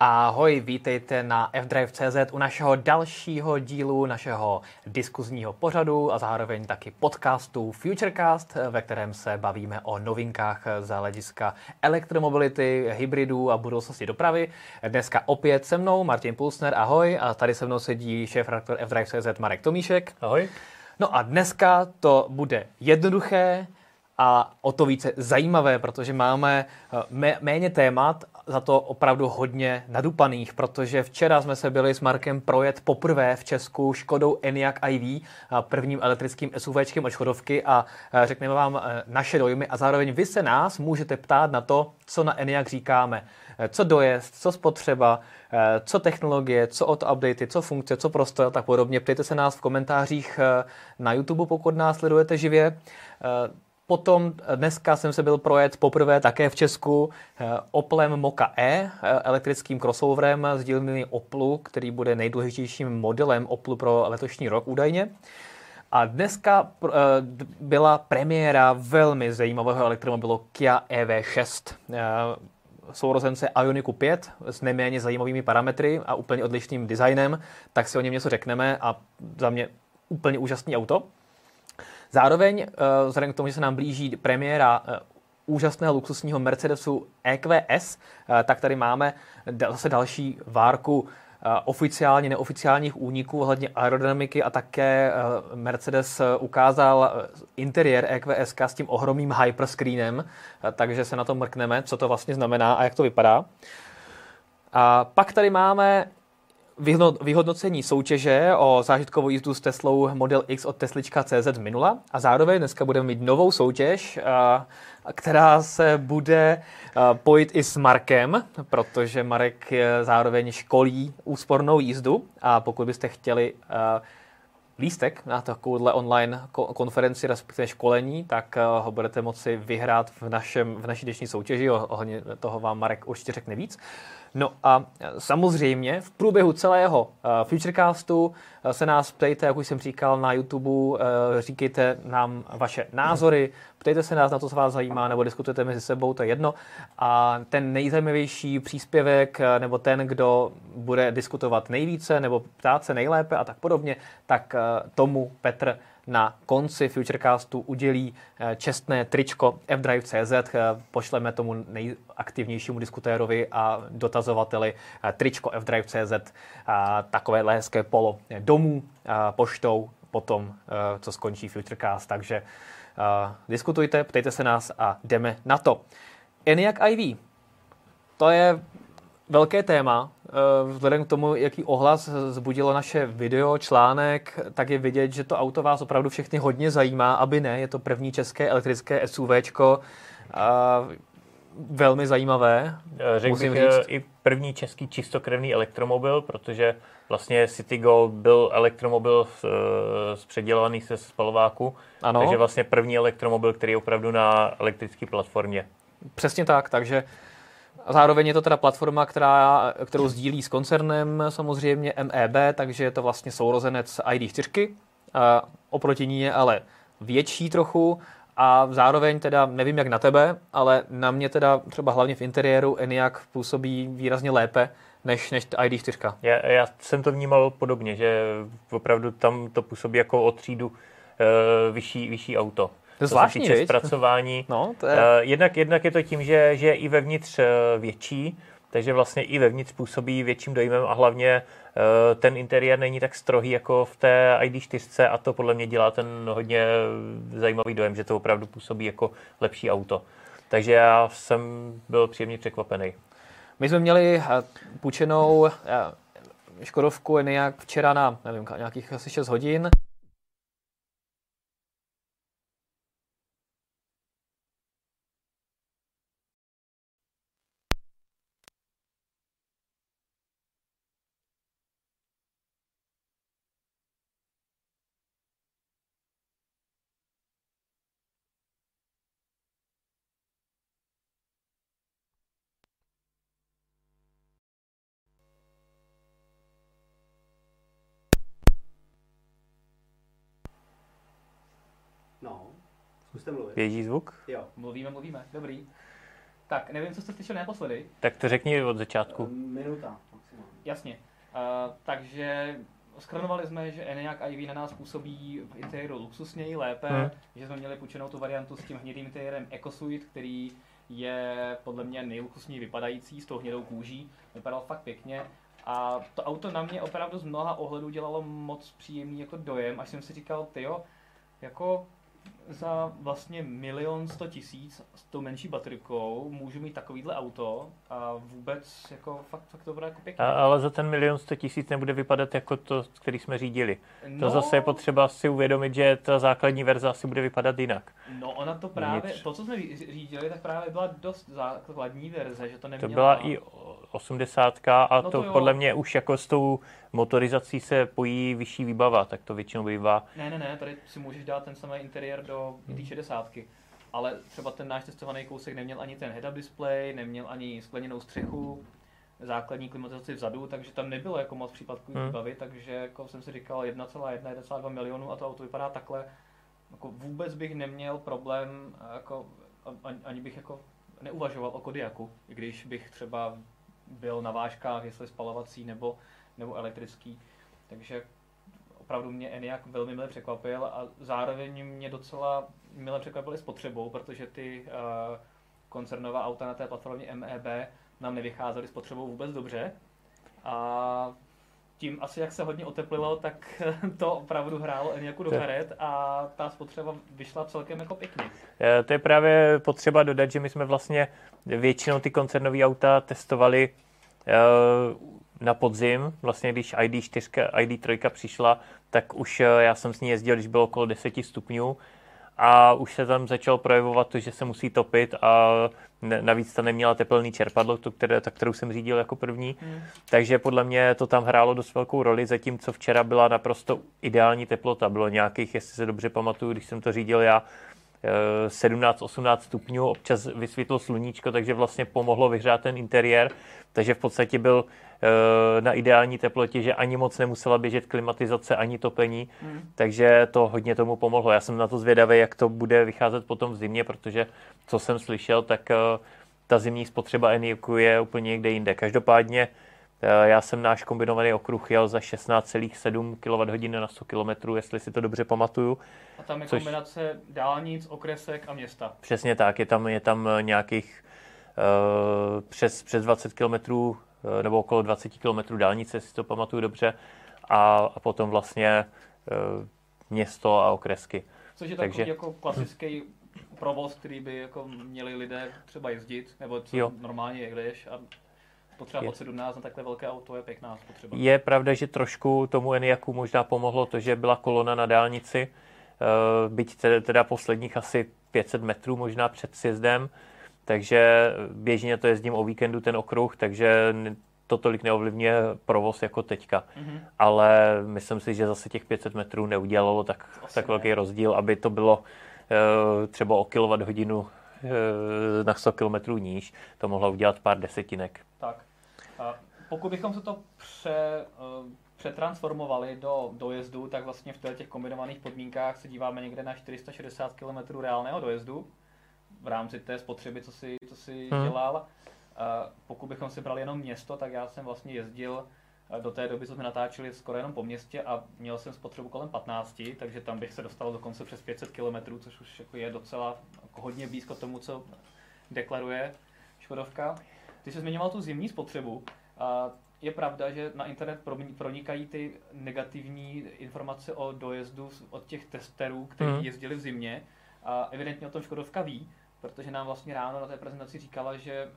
Ahoj, vítejte na fdrive.cz u našeho dalšího dílu našeho diskuzního pořadu a zároveň taky podcastu Futurecast, ve kterém se bavíme o novinkách z hlediska elektromobility, hybridů a budoucnosti dopravy. Dneska opět se mnou Martin Pulsner, ahoj, a tady se mnou sedí šéf redaktor fdrive.cz Marek Tomíšek. Ahoj. No a dneska to bude jednoduché, a o to více zajímavé, protože máme eh, méně témat, za to opravdu hodně nadupaných, protože včera jsme se byli s Markem projet poprvé v Česku Škodou Enyaq iV, eh, prvním elektrickým SUVčkem od Škodovky a eh, řekneme vám naše dojmy a zároveň vy se nás můžete ptát na to, co na Enyaq říkáme. Co dojezd, co spotřeba, co technologie, co auto updaty, co funkce, co prostor a tak podobně. Ptejte se nás v komentářích na YouTube, pokud nás sledujete živě. Potom dneska jsem se byl projet poprvé také v Česku eh, Opelem Moka E, eh, elektrickým crossoverem z dílny Oplu, který bude nejdůležitějším modelem Oplu pro letošní rok údajně. A dneska eh, byla premiéra velmi zajímavého elektromobilu Kia EV6 sourozence Ioniku 5 s neméně zajímavými parametry a úplně odlišným designem, tak si o něm něco řekneme a za mě úplně úžasný auto. Zároveň, eh, vzhledem k tomu, že se nám blíží premiéra eh, úžasného luxusního Mercedesu EQS, eh, tak tady máme zase další várku oficiálně, neoficiálních úniků ohledně aerodynamiky a také Mercedes ukázal interiér EQS s tím ohromným hyperscreenem, takže se na to mrkneme, co to vlastně znamená a jak to vypadá. A pak tady máme vyhodnocení soutěže o zážitkovou jízdu s Teslou Model X od Teslička CZ minula a zároveň dneska budeme mít novou soutěž, která se bude pojít i s Markem, protože Marek zároveň školí úspornou jízdu a pokud byste chtěli lístek na takovouhle online konferenci, respektive školení, tak ho budete moci vyhrát v, našem, v naší dnešní soutěži. Ohledně toho vám Marek určitě řekne víc. No a samozřejmě v průběhu celého uh, Futurecastu uh, se nás ptejte, jak už jsem říkal na YouTube, říkejte nám vaše názory, ptejte se nás na to, co vás zajímá, nebo diskutujete mezi sebou, to je jedno. A ten nejzajímavější příspěvek, nebo ten, kdo bude diskutovat nejvíce, nebo ptát se nejlépe a tak podobně, tak tomu Petr na konci Futurecastu udělí eh, čestné tričko fdrive.cz. Eh, pošleme tomu nejaktivnějšímu diskutérovi a dotazovateli eh, tričko fdrive.cz, takové hezké polo domů poštou potom, co skončí Futurecast. Takže diskutujte, ptejte se nás a jdeme na to. Enyaq IV. To je velké téma. Eh, vzhledem k tomu, jaký ohlas zbudilo naše video, článek, tak je vidět, že to auto vás opravdu všechny hodně zajímá, aby ne. Je to první české elektrické SUVčko. Velmi zajímavé. Eh, řekl bych eh, říct. i první český čistokrevný elektromobil, protože vlastně City Gold byl elektromobil předělovaný se spalováku. Ano. Takže vlastně první elektromobil, který je opravdu na elektrické platformě. Přesně tak, takže a zároveň je to teda platforma, která, kterou sdílí s koncernem samozřejmě MEB, takže je to vlastně sourozenec ID4. A oproti ní je ale větší trochu a zároveň teda, nevím jak na tebe, ale na mě teda třeba hlavně v interiéru Enyaq působí výrazně lépe než, než ID4. Já, já jsem to vnímal podobně, že opravdu tam to působí jako o třídu uh, vyšší, vyšší auto. To je zvláštní, se zpracování. No, to je... Uh, jednak, jednak je to tím, že, že je i vevnitř uh, větší, takže vlastně i vevnitř působí větším dojmem a hlavně uh, ten interiér není tak strohý jako v té ID4 a to podle mě dělá ten hodně zajímavý dojem, že to opravdu působí jako lepší auto. Takže já jsem byl příjemně překvapený. My jsme měli půjčenou Škodovku nějak včera na nevím, nějakých asi 6 hodin. Běží zvuk? Jo, mluvíme, mluvíme, dobrý. Tak, nevím, co jste slyšeli naposledy. Tak to řekni od začátku. Minuta. Jasně. Uh, takže skronovali jsme, že Enyaq IV na nás působí v interiéru luxusněji, lépe, hmm. že jsme měli půjčenou tu variantu s tím hnědým interiérem EcoSuite, který je podle mě nejluxusněji vypadající s tou hnědou kůží. Vypadal fakt pěkně. A to auto na mě opravdu z mnoha ohledů dělalo moc příjemný jako dojem, až jsem si říkal, tyjo, jako za vlastně milion sto tisíc s tou menší baterkou můžu mít takovýhle auto a vůbec jako fakt, fakt to bude jako pěkně. A, ale za ten milion sto tisíc nebude vypadat jako to, který jsme řídili. No, to zase je potřeba si uvědomit, že ta základní verze asi bude vypadat jinak. No ona to právě, Nic. to, co jsme řídili, tak právě byla dost základní verze, že to neměla... To byla i 80 a no to, to podle mě už jako s tou motorizací se pojí vyšší výbava, tak to většinou bývá. Ne, ne, ne, tady si můžeš dát ten samý interiér do hmm. 60 ale třeba ten náš testovaný kousek neměl ani ten head-up display, neměl ani skleněnou střechu, základní klimatizaci vzadu, takže tam nebylo jako moc případků hmm. výbavy, takže jako jsem si říkal 1,1, 1,2 milionů a to auto vypadá takhle. Jako vůbec bych neměl problém, jako, ani bych jako neuvažoval o Kodiaku, když bych třeba byl na vážkách, jestli spalovací nebo, nebo elektrický. Takže opravdu mě Eniak velmi mile překvapil a zároveň mě docela mile překvapil i spotřebou, protože ty uh, koncernová auta na té platformě MEB nám nevycházely spotřebou vůbec dobře. A tím asi, jak se hodně oteplilo, tak to opravdu hrálo Eniaku do karet a ta spotřeba vyšla celkem jako pěkně. Eh, to je právě potřeba dodat, že my jsme vlastně většinou ty koncernové auta testovali eh, na podzim, vlastně když ID4, ID3 přišla, tak už eh, já jsem s ní jezdil, když bylo okolo 10 stupňů a už se tam začalo projevovat to, že se musí topit a navíc ta neměla teplný čerpadlo, to, které, ta, kterou jsem řídil jako první. Hmm. Takže podle mě to tam hrálo dost velkou roli, zatímco včera byla naprosto ideální teplota. Bylo nějakých, jestli se dobře pamatuju, když jsem to řídil já, 17-18 eh, stupňů, občas vysvětlo sluníčko, takže vlastně pomohlo vyhřát ten interiér, takže v podstatě byl na ideální teplotě, že ani moc nemusela běžet klimatizace, ani topení, hmm. takže to hodně tomu pomohlo. Já jsem na to zvědavý, jak to bude vycházet potom v zimě, protože co jsem slyšel, tak eh, ta zimní spotřeba Eniaku je úplně někde jinde. Každopádně já jsem náš kombinovaný okruh jel za 16,7 kWh na 100 km, jestli si to dobře pamatuju. A tam je což... kombinace dálnic, okresek a města. Přesně tak, je tam, je tam nějakých uh, přes, přes 20 km nebo okolo 20 km dálnice, jestli si to pamatuju dobře, a, a potom vlastně uh, město a okresky. Což je Takže... takový jako klasický provoz, který by jako měli lidé třeba jezdit, nebo co jo. normálně jedeš a spotřeba pod 17 na takhle velké auto je pěkná spotřeba. Je pravda, že trošku tomu Eniaku možná pomohlo to, že byla kolona na dálnici, eh, byť teda posledních asi 500 metrů možná před sjezdem, takže běžně to jezdím o víkendu ten okruh, takže to tolik neovlivňuje provoz jako teďka. Mm-hmm. Ale myslím si, že zase těch 500 metrů neudělalo tak, tak velký rozdíl, aby to bylo uh, třeba o kilowatt hodinu uh, na 100 km níž. To mohlo udělat pár desetinek. Tak. Pokud bychom se to pře, eh, přetransformovali do dojezdu, tak vlastně v těch kombinovaných podmínkách se díváme někde na 460 km reálného dojezdu v rámci té spotřeby, co si, co si hmm. dělal. Pokud bychom si brali jenom město, tak já jsem vlastně jezdil do té doby, co jsme natáčeli skoro jenom po městě a měl jsem spotřebu kolem 15, takže tam bych se dostal dokonce přes 500 km, což už jako je docela jako hodně blízko tomu, co deklaruje Škodovka. Ty jsi zmiňoval tu zimní spotřebu. A je pravda, že na internet pronikají ty negativní informace o dojezdu od těch testerů, kteří mm. jezdili v zimě. A evidentně o tom Škodovka ví, protože nám vlastně ráno na té prezentaci říkala, že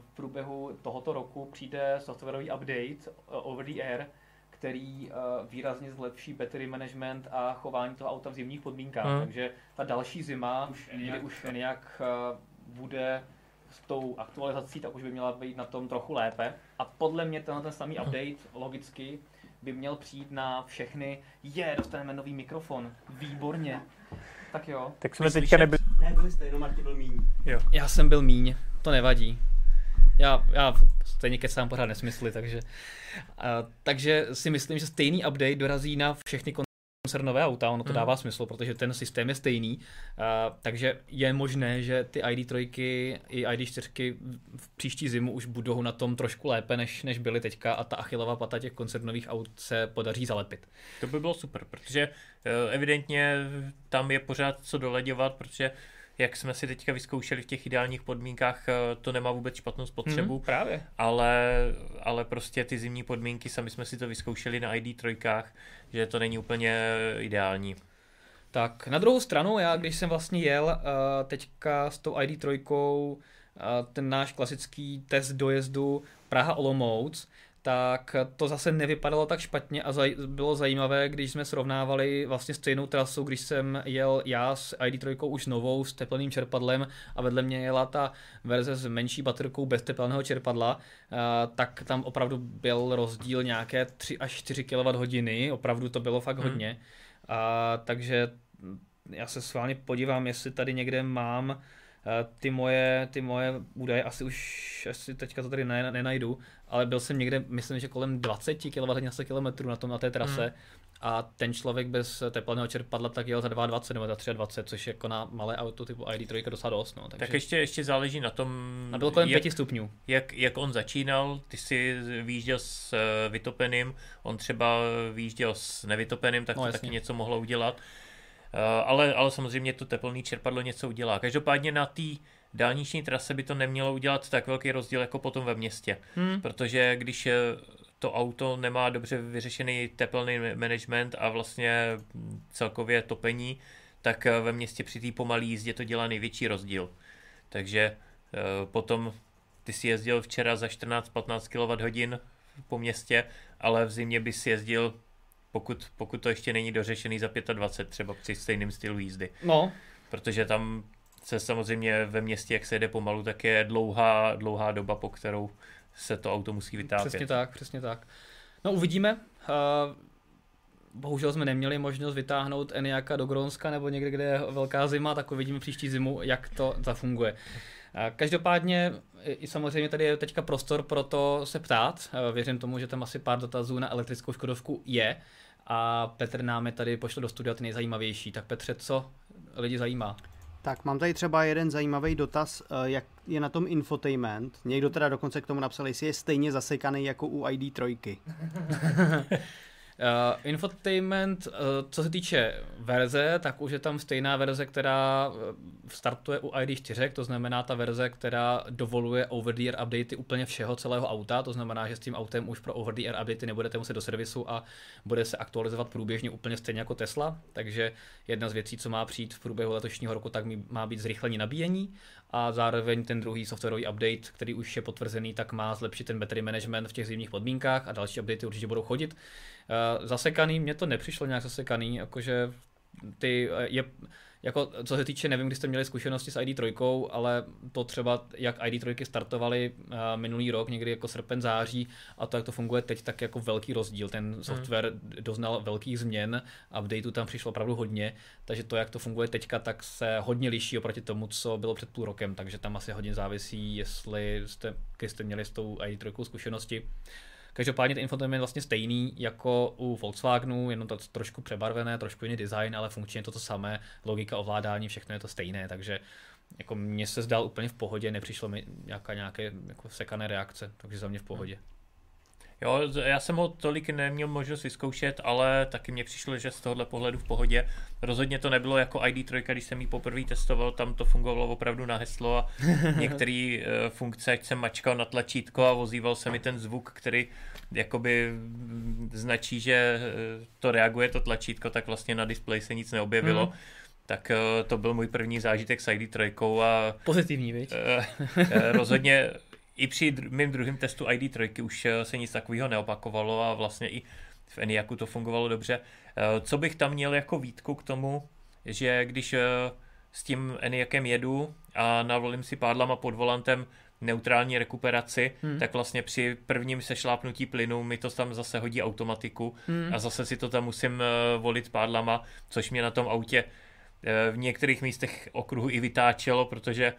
v průběhu tohoto roku přijde softwarový update over the air, který výrazně zlepší battery management a chování toho auta v zimních podmínkách. Mm. Takže ta další zima, už kdy už nějak bude s tou aktualizací, tak už by měla být na tom trochu lépe. A podle mě tenhle ten samý update logicky by měl přijít na všechny. Je, dostaneme nový mikrofon. Výborně. Tak jo. Tak jsme teďka nebyli... Nebyli jste, jenom Martin byl míň. Jo. Já jsem byl míň, to nevadí. Já, já stejně kecám pořád nesmysly, takže, uh, takže si myslím, že stejný update dorazí na všechny koncernové auta, ono to hmm. dává smysl, protože ten systém je stejný, uh, takže je možné, že ty ID3 i ID4 v příští zimu už budou na tom trošku lépe, než, než byly teďka a ta achilová pata těch koncernových aut se podaří zalepit. To by bylo super, protože uh, evidentně tam je pořád co doleděvat, protože jak jsme si teďka vyzkoušeli v těch ideálních podmínkách, eh, to nemá vůbec špatnou spotřebu. Hmm, právě. Ale, ale prostě ty zimní podmínky, sami jsme si to vyzkoušeli na ID3, že to není úplně ideální. Tak na druhou stranu, já když jsem vlastně jel uh, teďka s tou ID3, uh, ten náš klasický test dojezdu Praha-Olomouc, tak to zase nevypadalo tak špatně a zaj- bylo zajímavé, když jsme srovnávali vlastně stejnou trasu, když jsem jel já s ID3 už novou s tepelným čerpadlem a vedle mě jela ta verze s menší baterkou bez tepelného čerpadla, tak tam opravdu byl rozdíl nějaké 3 až 4 kWh, opravdu to bylo fakt hmm. hodně. A, takže já se s vámi podívám, jestli tady někde mám ty moje, ty moje údaje asi už asi teďka to tady ne, nenajdu, ale byl jsem někde, myslím, že kolem 20 kWh na km na tom na té trase hmm. a ten člověk bez teplného čerpadla tak jel za 22 nebo za 23, což je jako na malé auto typu ID3 docela dost. No, takže... Tak ještě, ještě záleží na tom, a bylo kolem jak, 5 stupňů. Jak, jak on začínal, ty si výjížděl s uh, vytopeným, on třeba výjížděl s nevytopeným, tak no, to jasně. taky něco mohlo udělat. Eh, ale, ale samozřejmě to teplné čerpadlo něco udělá. Každopádně na té dálniční trase by to nemělo udělat tak velký rozdíl jako potom ve městě. Hmm. Protože když to auto nemá dobře vyřešený teplný management a vlastně celkově topení, tak eh, ve městě při té pomalé jízdě to dělá největší rozdíl. Takže eh, potom ty si jezdil včera za 14-15 kWh po městě, ale v zimě by si jezdil pokud, pokud to ještě není dořešený za 25, třeba při stejném stylu jízdy. No. Protože tam se samozřejmě ve městě, jak se jede pomalu, tak je dlouhá, dlouhá doba, po kterou se to auto musí vytápět. Přesně tak, přesně tak. No uvidíme. Uh, bohužel jsme neměli možnost vytáhnout Eniaka do Gronska nebo někde, kde je velká zima, tak uvidíme příští zimu, jak to zafunguje. Každopádně i samozřejmě tady je teďka prostor pro to se ptát. Věřím tomu, že tam asi pár dotazů na elektrickou Škodovku je a Petr nám je tady pošle do studia ty nejzajímavější. Tak Petře, co lidi zajímá? Tak mám tady třeba jeden zajímavý dotaz, eh, jak je na tom infotainment. Někdo teda dokonce k tomu napsal, jestli je stejně zasekaný jako u ID3. Uh, infotainment, uh, co se týče verze, tak už je tam stejná verze, která eh, startuje u ID4, to znamená ta verze, která dovoluje over-the-air updaty úplně všeho celého auta, to znamená, že s tím autem už pro over-the-air updaty nebudete muset do servisu a bude se aktualizovat průběžně úplně stejně jako Tesla, takže jedna z věcí, co má přijít v průběhu letošního roku, tak má být zrychlení nabíjení a zároveň ten druhý softwarový update, který už je potvrzený, tak má zlepšit ten battery management v těch zimních podmínkách a další updaty určitě budou chodit. Uh, zasekaný, mně to nepřišlo nějak zasekaný, jakože ty, eh, je, jako, co se týče, nevím, kdy jste měli zkušenosti s ID3, ale to třeba, jak ID3 startovaly uh, minulý rok, někdy jako srpen, září, a to, jak to funguje teď, tak jako velký rozdíl. Ten hmm. software hmm. doznal velkých změn, updateů tam přišlo opravdu hodně, takže to, jak to funguje teďka, tak se hodně liší oproti tomu, co bylo před půl rokem, takže tam asi hodně závisí, jestli jste, když jste měli s tou ID3 zkušenosti. Každopádně ten infotainment je vlastně stejný jako u Volkswagenu, jenom to trošku přebarvené, trošku jiný design, ale funkčně je to to samé, logika ovládání, všechno je to stejné, takže jako mně se zdal úplně v pohodě, nepřišlo mi nějaká nějaké jako sekané reakce, takže za mě v pohodě. Jo, já jsem ho tolik neměl možnost vyzkoušet, ale taky mně přišlo, že z tohohle pohledu v pohodě. Rozhodně to nebylo jako ID3, když jsem ji poprvé testoval, tam to fungovalo opravdu na heslo a některé uh, funkce, ať jsem mačkal na tlačítko a ozýval se mi ten zvuk, který jakoby značí, že eh, to reaguje to tlačítko, tak vlastně na displeji se nic neobjevilo. Mm. Tak uh, to byl můj první zážitek s ID3 a... Pozitivní, viď? Rozhodně i při mým druhém testu ID3 už eh, se nic takového neopakovalo a vlastně i v Eniaku to fungovalo dobře. Eh, co bych tam měl jako výtku k tomu, že když eh, s tím Eniakem jedu a navolím si pádlama pod volantem neutrální rekuperaci, hmm. tak vlastně při prvním sešlápnutí plynu mi to tam zase hodí automatiku hmm. a zase si to tam musím volit pádlama, což mě na tom autě v některých místech okruhu i vytáčelo, protože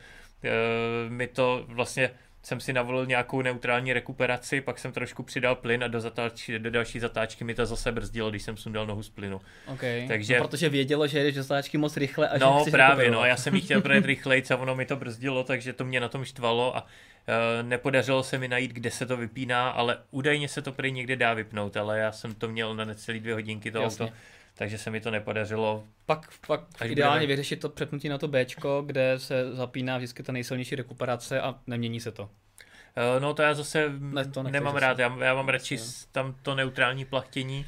mi to vlastně jsem si navolil nějakou neutrální rekuperaci, pak jsem trošku přidal plyn a do, zatáč, do další zatáčky mi to zase brzdilo, když jsem sundal nohu z plynu. Okay. Takže, no, protože vědělo, že jdeš do zatáčky moc rychle a no, že právě, no, já jsem jí chtěl projet rychleji a ono mi to brzdilo, takže to mě na tom štvalo a uh, nepodařilo se mi najít, kde se to vypíná, ale údajně se to prý někde dá vypnout, ale já jsem to měl na necelý dvě hodinky to Jasně. auto takže se mi to nepodařilo. Pak, pak ideálně budeme... vyřešit to přepnutí na to B, kde se zapíná vždycky ta nejsilnější rekuperace a nemění se to. Uh, no to já zase ne, to nemám rád, já, já mám radši tam to neutrální plachtění,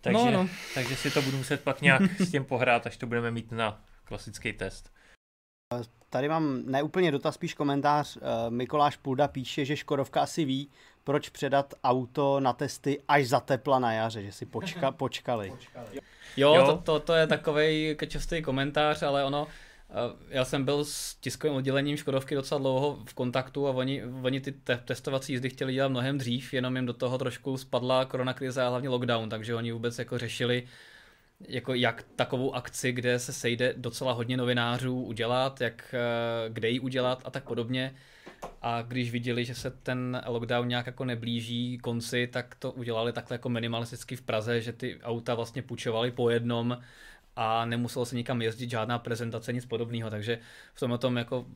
takže, no, no. takže si to budu muset pak nějak s tím pohrát, až to budeme mít na klasický test. Tady mám neúplně dotaz, spíš komentář. Eh, Mikoláš Pulda píše, že Škodovka asi ví, proč předat auto na testy až za tepla na jaře, že si počka, počkali. Jo, jo. To, to, to je takový častý komentář, ale ono, eh, já jsem byl s tiskovým oddělením Škodovky docela dlouho v kontaktu a oni, oni ty te- testovací jízdy chtěli dělat mnohem dřív, jenom jim do toho trošku spadla koronakrize a hlavně lockdown, takže oni vůbec jako řešili, jako jak takovou akci, kde se sejde docela hodně novinářů udělat, jak, eh, kde ji udělat a tak podobně. A když viděli, že se ten lockdown nějak jako neblíží konci, tak to udělali takhle jako minimalisticky v Praze, že ty auta vlastně půjčovali po jednom a nemuselo se nikam jezdit, žádná prezentace, nic podobného, takže v tom tom jako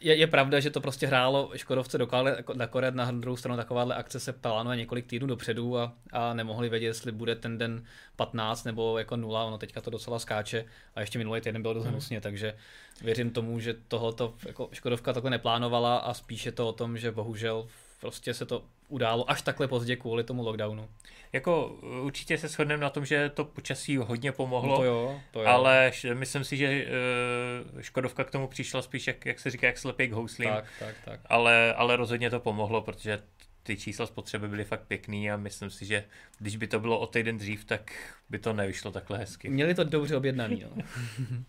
je, je pravda, že to prostě hrálo Škodovce dokále, akorát na druhou stranu takováhle akce se plánuje několik týdnů dopředu a, a nemohli vědět, jestli bude ten den 15 nebo jako nula, ono teďka to docela skáče a ještě minulý týden bylo dost hmm. hnusně, takže věřím tomu, že tohoto jako Škodovka takhle neplánovala a spíše to o tom, že bohužel prostě se to událo až takhle pozdě kvůli tomu lockdownu. Jako určitě se shodneme na tom, že to počasí hodně pomohlo, no to jo, to jo. ale myslím si, že uh, Škodovka k tomu přišla spíš, jak, jak se říká, jak slepý k houslím. Tak, tak, tak. Ale, ale rozhodně to pomohlo, protože ty čísla spotřeby byly fakt pěkný a myslím si, že když by to bylo o týden dřív, tak by to nevyšlo takhle hezky. Měli to dobře objednaný. No.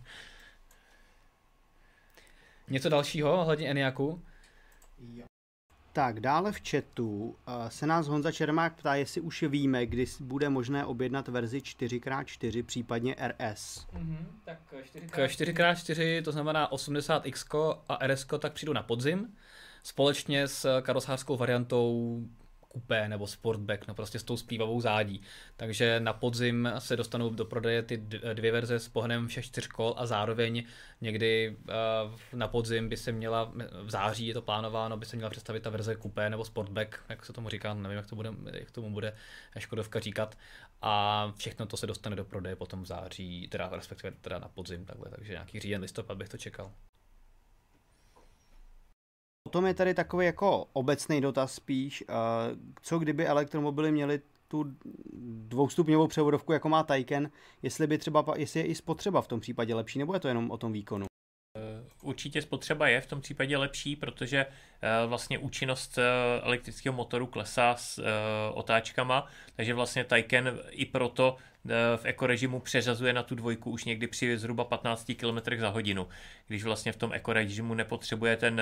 Něco dalšího ohledně Eniaku? Tak, dále v chatu uh, se nás Honza Čermák ptá, jestli už víme, kdy bude možné objednat verzi 4x4, případně RS. Mm-hmm, tak 4x... 4x4, to znamená 80X a RS, tak přijdu na podzim, společně s karosářskou variantou kupé nebo sportback, no prostě s tou splývavou zádí. Takže na podzim se dostanou do prodeje ty dvě verze s pohonem všech čtyř kol a zároveň někdy uh, na podzim by se měla, v září je to plánováno, by se měla představit ta verze kupé nebo sportback, jak se tomu říká, nevím, jak, to bude, jak tomu bude Škodovka říkat. A všechno to se dostane do prodeje potom v září, teda respektive teda na podzim takhle, takže nějaký říjen, listopad bych to čekal. Potom je tady takový jako obecný dotaz spíš, co kdyby elektromobily měly tu dvoustupňovou převodovku, jako má Taycan, jestli by třeba, jestli je i spotřeba v tom případě lepší, nebo je to jenom o tom výkonu? Určitě spotřeba je v tom případě lepší, protože eh, vlastně účinnost eh, elektrického motoru klesá s eh, otáčkama, takže vlastně Taycan i proto v ekorežimu přeřazuje na tu dvojku už někdy při zhruba 15 km za hodinu. Když vlastně v tom ekorežimu nepotřebuje ten,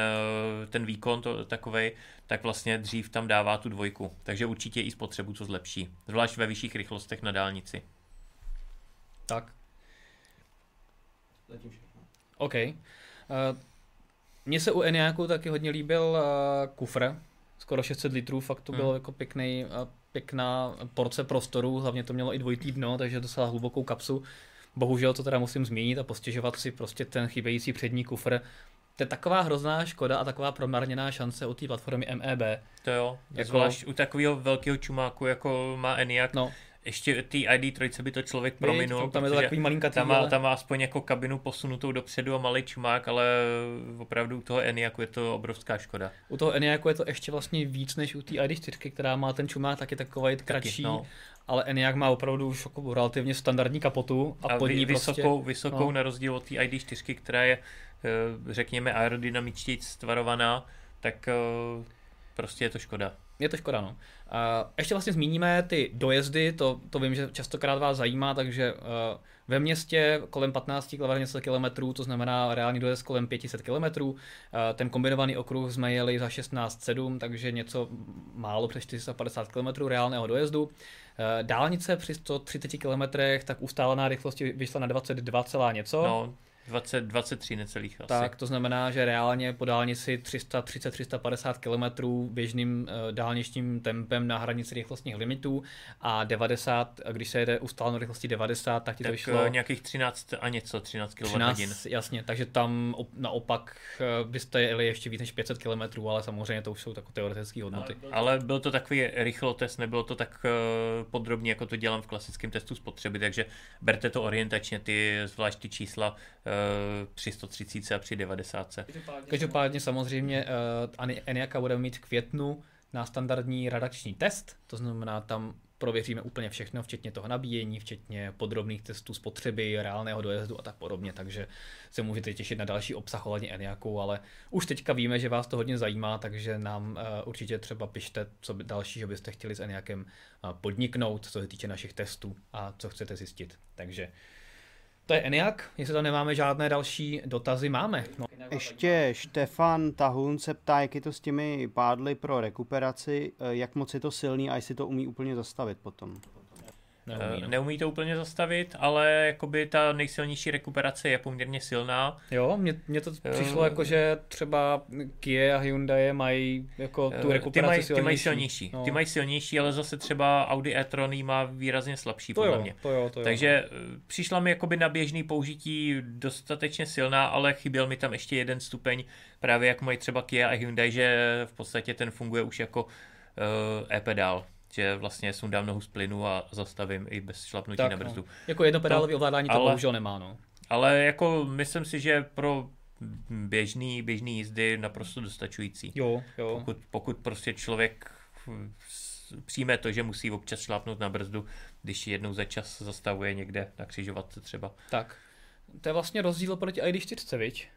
ten výkon to, takovej, tak vlastně dřív tam dává tu dvojku. Takže určitě i spotřebu to zlepší, zvlášť ve vyšších rychlostech na dálnici. Tak. Zatím OK. Uh, mně se u Eniaku taky hodně líbil uh, kufr, skoro 600 litrů, fakt to hmm. bylo jako pěkný, uh, pěkná porce prostoru, hlavně to mělo i dvojitý dno, takže docela hlubokou kapsu. Bohužel to teda musím změnit a postěžovat si prostě ten chybějící přední kufr. To je taková hrozná škoda a taková promarněná šance u té platformy MEB. To jo, jako... zvlášť u takového velkého čumáku, jako má Eniak. No ještě ty ID3 by to člověk prominul, tam, tam je to takový malinkatý, tam má, tam má aspoň jako kabinu posunutou dopředu a malý čumák, ale opravdu u toho Eniaku je to obrovská škoda. U toho Eniaku je to ještě vlastně víc než u té ID4, která má ten čumák taky takový kratší, no. ale Eniak má opravdu už jako relativně standardní kapotu a, a pod ní vysokou, prostě, vysokou no. na rozdíl od té ID4, která je eh, řekněme aerodynamičtěji stvarovaná, tak eh, prostě je to škoda. Je to škoda, no. Ještě vlastně zmíníme ty dojezdy, to, to vím, že častokrát vás zajímá, takže uh, ve městě kolem 15 km, to znamená reálný dojezd kolem 500 km. Uh, ten kombinovaný okruh jsme jeli za 16,7, takže něco málo přes 450 km reálného dojezdu. Uh, dálnice při 130 km, tak ustálená rychlost vyšla na 22, něco. No 20, 23 necelých asi. Tak, to znamená, že reálně po dálnici 330-350 km běžným uh, dálničním tempem na hranici rychlostních limitů a 90, když se jede ustálenou rychlosti 90, tak ti tak to vyšlo... nějakých 13 a něco, 13 km 13, jasně, takže tam op, naopak byste jeli ještě víc než 500 km, ale samozřejmě to už jsou takové teoretické hodnoty. Ale, ale byl to takový rychlotest, nebylo to tak uh, podrobně, jako to dělám v klasickém testu spotřeby, takže berte to orientačně, ty zvlášť ty čísla uh, při 130 a při 90. Každopádně samozřejmě uh, Eniaka budeme mít v květnu na standardní redakční test, to znamená tam prověříme úplně všechno, včetně toho nabíjení, včetně podrobných testů spotřeby, reálného dojezdu a tak podobně, takže se můžete těšit na další obsah ohledně Eniaku, ale už teďka víme, že vás to hodně zajímá, takže nám uh, určitě třeba pište, co by dalšího byste chtěli s Eniakem podniknout, co se týče našich testů a co chcete zjistit. Takže to je Eniak, jestli tam nemáme žádné další dotazy, máme. No. Ještě Štefan Tahun se ptá, jak je to s těmi pádly pro rekuperaci, eh, jak moc je to silný a jestli to umí úplně zastavit potom. Neumí, no. Neumí to úplně zastavit, ale jakoby ta nejsilnější rekuperace je poměrně silná. Jo, mně, mně to přišlo uh, jako, že třeba Kia a Hyundai mají jako tu rekuperaci ty mají, silnější. Ty mají silnější, no. ty mají silnější, ale zase třeba Audi e-tron má výrazně slabší to podle jo, mě. To jo, to jo. Takže no. přišla mi jakoby na běžný použití dostatečně silná, ale chyběl mi tam ještě jeden stupeň, právě jak mají třeba Kia a Hyundai, že v podstatě ten funguje už jako uh, e-pedál že vlastně sundám nohu z plynu a zastavím i bez šlapnutí tak, na brzdu. No. Jako jednopedálový ovládání to ale, bohužel nemá, no. Ale jako myslím si, že pro běžný, běžný jízdy naprosto dostačující. Jo, jo. Pokud, pokud prostě člověk přijme to, že musí občas šlápnout na brzdu, když jednou za čas zastavuje někde na křižovatce třeba. Tak. To je vlastně rozdíl proti ID4, viď?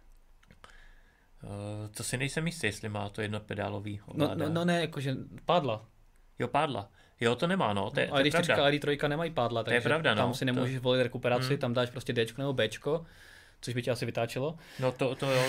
Uh, to si nejsem jistý, jestli má to jednopedálový no, no, no, ne, jakože pádla. Jo, pádla. Jo, to nemá, no. To je, no, a když teďka a 3 nemají pádla, takže to je pravda, no. tam si nemůžeš to... volit rekuperaci, hmm. tam dáš prostě D nebo B, což by tě asi vytáčelo. No to, to jo.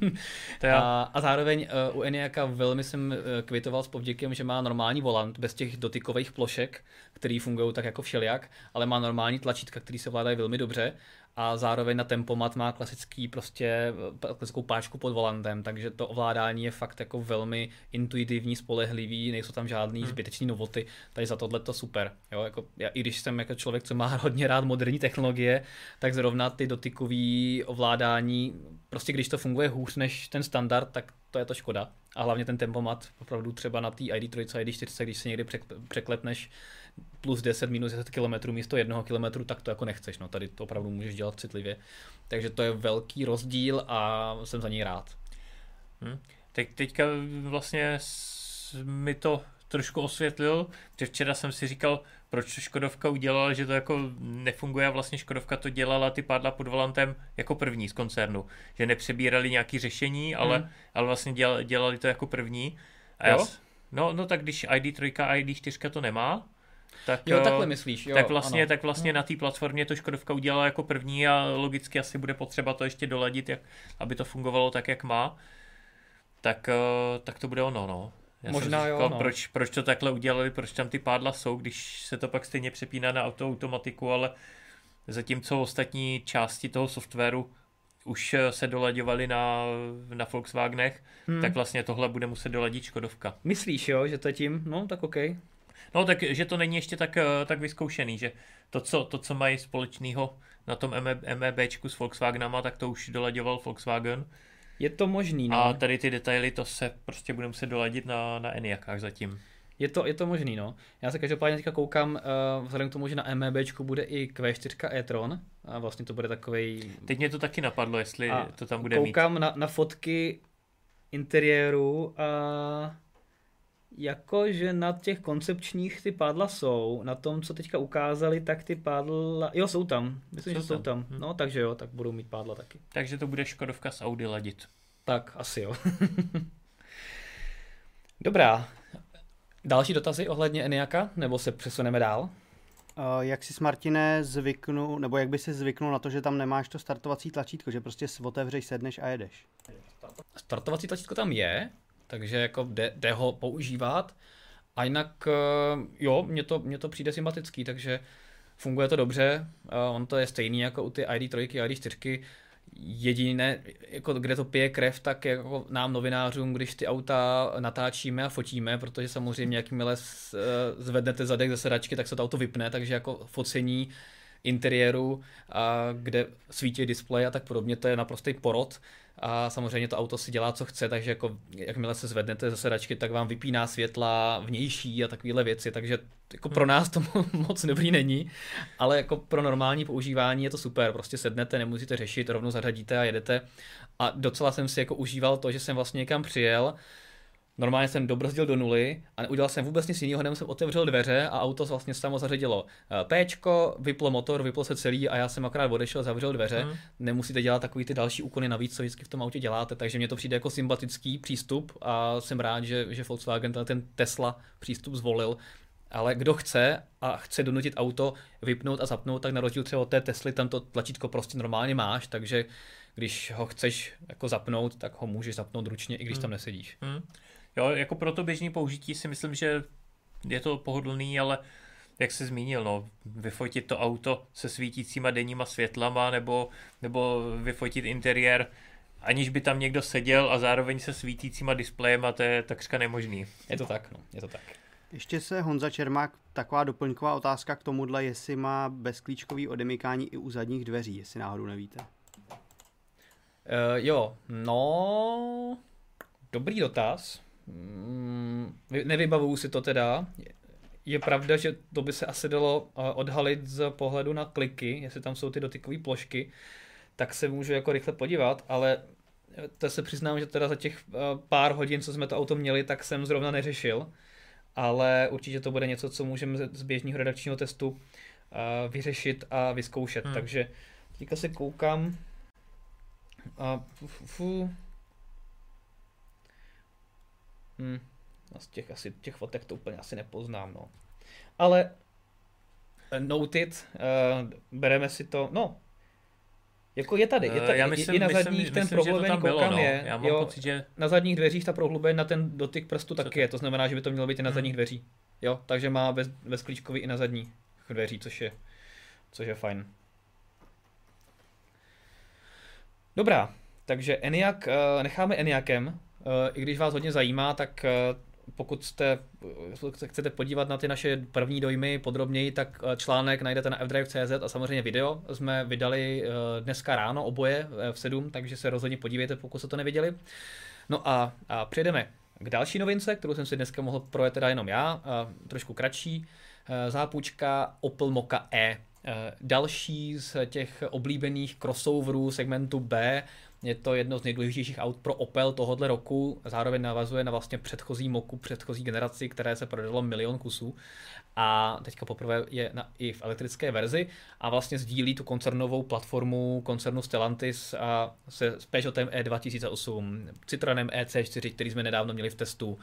to já. A, a zároveň uh, u Eniaka velmi jsem uh, kvitoval s povděkem, že má normální volant bez těch dotykových plošek, které fungují tak jako všelijak, ale má normální tlačítka, které se vládají velmi dobře a zároveň na tempomat má klasický prostě klasickou páčku pod volantem, takže to ovládání je fakt jako velmi intuitivní, spolehlivý, nejsou tam žádný hmm. zbytečný novoty, takže za tohle to super. Jo, jako, já, I když jsem jako člověk, co má hodně rád moderní technologie, tak zrovna ty dotykové ovládání, prostě když to funguje hůř než ten standard, tak to je to škoda. A hlavně ten tempomat, opravdu třeba na té ID3 a ID4, když se někdy překlepneš plus 10, minus 10 km místo jednoho kilometru, tak to jako nechceš. No, tady to opravdu můžeš dělat citlivě. Takže to je velký rozdíl a jsem za něj rád. Hmm. Teď, teďka vlastně mi to trošku osvětlil, že včera jsem si říkal, proč Škodovka udělala, že to jako nefunguje a vlastně Škodovka to dělala ty pádla pod volantem jako první z koncernu, že nepřebírali nějaké řešení, ale, hmm. ale vlastně dělali, dělali to jako první. A jo? Já, no, no tak když ID3 a ID4 to nemá, tak, jo, takhle myslíš. Jo, tak vlastně, ano. tak vlastně na té platformě to Škodovka udělala jako první a logicky asi bude potřeba to ještě doladit, jak, aby to fungovalo tak, jak má. Tak, eh, tak to bude ono, no. Já Možná jsem říkal, jo, no. proč, proč to takhle udělali, proč tam ty pádla jsou, když se to pak stejně přepíná na auto automatiku, ale zatímco ostatní části toho softwaru už eh, se dolaďovaly na, na Volkswagenech, hmm. tak vlastně tohle bude muset doladit Škodovka. Myslíš, jo, že to je tím? No, tak OK. No, tak, že to není ještě tak, eh, tak vyzkoušený, že to, co, to, co mají společného na tom MEBčku s Volkswagenama, tak to už dolaďoval Volkswagen. Je to možný, no. A tady ty detaily, to se prostě budeme se doladit na, na Eniakách zatím. Je to, je to možný, no. Já se každopádně teďka koukám, uh, vzhledem k tomu, že na MEBčku bude i Q4 e-tron, a vlastně to bude takový. Teď mě to taky napadlo, jestli a to tam bude koukám mít. Na, na fotky interiéru a jakože na těch koncepčních ty pádla jsou, na tom, co teďka ukázali, tak ty pádla, jo, jsou tam, myslím, jsou že jsou tam, hm. no, takže jo, tak budou mít pádla taky. Takže to bude Škodovka s Audi ladit. Tak, asi jo. Dobrá. Další dotazy ohledně Eniaka, nebo se přesuneme dál? Uh, jak si s Martine zvyknu, nebo jak by si zvyknul na to, že tam nemáš to startovací tlačítko, že prostě otevřeš, sedneš a jedeš? Startovací tlačítko tam je, takže jako jde, jde ho používat. A jinak, eh, jo, mně to, mně to přijde sympatický, takže funguje to dobře. On to je stejný jako u ty ID3 a ID4. Jediné, jako kde to pije krev, tak jako nám novinářům, když ty auta natáčíme a fotíme, protože samozřejmě jakmile eh, zvednete zadek ze sedačky, tak se to auto vypne, takže jako focení interiéru, a kde svítí displej a tak podobně, to je naprostý porod a samozřejmě to auto si dělá, co chce, takže jako jakmile se zvednete ze sedačky, tak vám vypíná světla vnější a takovéhle věci, takže jako pro nás to moc dobrý není, ale jako pro normální používání je to super, prostě sednete, nemusíte řešit, rovnou zařadíte a jedete. A docela jsem si jako užíval to, že jsem vlastně někam přijel, Normálně jsem dobrzdil do nuly a neudělal jsem vůbec nic jiného, jenom jsem otevřel dveře a auto vlastně samo zařadilo eh, Pčko, vyplo motor, vyplo se celý a já jsem akorát odešel, zavřel dveře. Mm. Nemusíte dělat takový ty další úkony navíc, co vždycky v tom autě děláte, takže mně to přijde jako sympatický přístup a jsem rád, že, že Volkswagen ten Tesla přístup zvolil. Ale kdo chce a chce donutit auto vypnout a zapnout, tak na rozdíl třeba od té Tesly tam to tlačítko prostě normálně máš, takže když ho chceš jako zapnout, tak ho můžeš zapnout ručně, i když mm. tam nesedíš. Mm. Jo, jako pro to běžný použití si myslím, že je to pohodlný, ale jak jsi zmínil, no, vyfotit to auto se svítícíma denníma světlama nebo, nebo vyfotit interiér, aniž by tam někdo seděl a zároveň se svítícíma displejema, to je takřka nemožný. Je to tak, no, je to tak. Ještě se Honza Čermák, taková doplňková otázka k tomuhle, jestli má bezklíčkový odemykání i u zadních dveří, jestli náhodou nevíte. Uh, jo, no, dobrý dotaz. Mm, nevybavuju si to teda. Je pravda, že to by se asi dalo eh, odhalit z pohledu na kliky, jestli tam jsou ty dotykové plošky, tak se můžu jako rychle podívat, ale eh, to se přiznám, že teda za těch eh, pár hodin, co jsme to auto měli, tak jsem zrovna neřešil, ale určitě to bude něco, co můžeme z běžného redakčního testu vyřešit a vyzkoušet. Hmm. Takže teďka se koukám a fu, Hmm. A z těch, asi, těch fotek to úplně asi nepoznám, no. Ale uh, noted, uh, bereme si to, no, jako je tady, je tady, Já myslím, i na zadních myslím, ten prohlubený koukám no. je, Já mám jo, pocit, že... na zadních dveřích ta prohlubeň na ten dotyk prstu taky je, to znamená, že by to mělo být i na hmm. zadních dveří, jo, takže má bez, bezklíčkový i na zadních dveří, což je, což je fajn. Dobrá, takže ENIAC, uh, necháme ENIACem, Eh, i když vás hodně zajímá, tak eh, pokud jste, se chcete podívat na ty naše první dojmy podrobněji, tak eh, článek najdete na fdrive.cz a samozřejmě video jsme vydali dneska ráno oboje v 7, takže se rozhodně podívejte, pokud jste to neviděli. No a, a přejdeme k další novince, kterou jsem si dneska mohl projet teda jenom já, trošku kratší. Zápůjčka Opel Moka E. Další z těch oblíbených crossoverů segmentu B je to jedno z nejdůležitějších aut pro Opel tohohle roku, zároveň navazuje na vlastně předchozí moku, předchozí generaci, které se prodalo milion kusů. A teďka poprvé je na, i v elektrické verzi. A vlastně sdílí tu koncernovou platformu koncernu Stellantis a se s Peugeotem E2008, Citroenem EC4, který jsme nedávno měli v testu,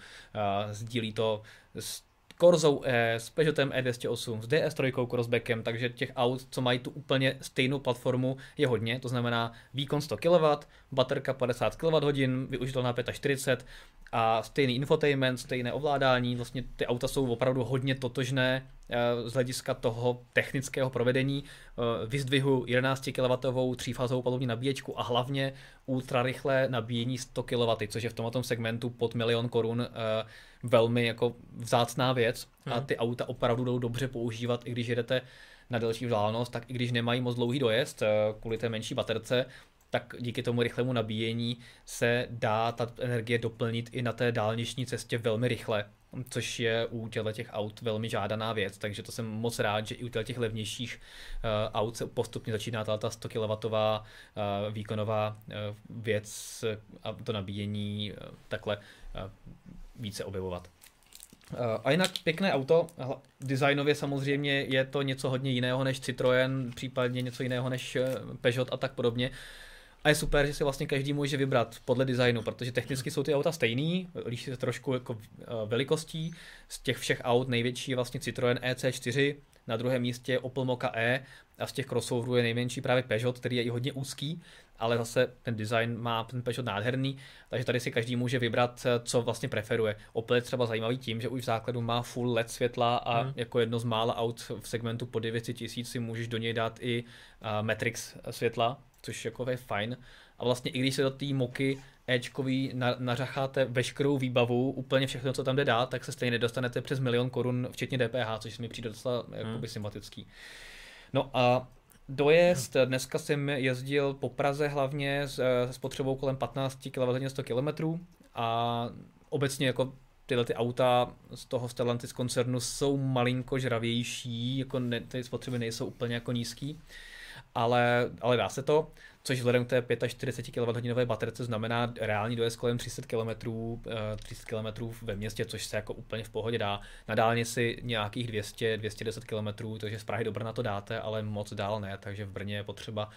sdílí to s Corzou E, s Peugeotem E208, s DS3 Crossbackem, takže těch aut, co mají tu úplně stejnou platformu, je hodně, to znamená výkon 100 kW, baterka 50 kWh, využitelná 45 a stejný infotainment, stejné ovládání, vlastně ty auta jsou opravdu hodně totožné eh, z hlediska toho technického provedení. Eh, vyzdvihu 11 kW třífázovou palubní nabíječku a hlavně ultra rychlé nabíjení 100 kW, což je v tomto segmentu pod milion korun eh, velmi jako vzácná věc a hmm. ty auta opravdu jdou dobře používat, i když jedete na delší vzdálenost, tak i když nemají moc dlouhý dojezd kvůli té menší baterce, tak díky tomu rychlému nabíjení se dá ta energie doplnit i na té dálniční cestě velmi rychle, což je u těch aut velmi žádaná věc, takže to jsem moc rád, že i u těch levnějších uh, aut se postupně začíná ta 100 kW uh, výkonová uh, věc a to nabíjení takhle více objevovat. A jinak pěkné auto, designově samozřejmě je to něco hodně jiného než Citroën, případně něco jiného než Peugeot a tak podobně. A je super, že si vlastně každý může vybrat podle designu, protože technicky jsou ty auta stejný, liší se trošku jako eh, velikostí. Z těch všech aut největší je vlastně Citroën EC4, na druhém místě je Opel Mokka E a z těch crossoverů je nejmenší právě Peugeot, který je i hodně úzký, ale zase ten design má ten Peugeot nádherný, takže tady si každý může vybrat, eh, co vlastně preferuje. Opel je třeba zajímavý tím, že už v základu má full LED světla a hmm. jako jedno z mála aut v segmentu po 900 tisíc si můžeš do něj dát i uh, Matrix světla, což jako je fajn. A vlastně i když se do té moky Ečkový na, nařacháte veškerou výbavu, úplně všechno, co tam jde dát, tak se stejně nedostanete přes milion korun, včetně DPH, což mi přijde docela jakoby hmm. sympatický. No a dojezd, dneska jsem jezdil po Praze hlavně s, s potřebou kolem 15 kWh 100 km a obecně jako tyhle ty auta z toho Stellantis koncernu jsou malinko žravější, jako ne, ty spotřeby nejsou úplně jako nízký, ale, ale dá se to, což vzhledem k té 45 kWh baterce znamená reální dojezd kolem 300 km, 300 km ve městě, což se jako úplně v pohodě dá. Na dálnici nějakých 200, 210 km, takže z Prahy do Brna to dáte, ale moc dál ne, takže v Brně je potřeba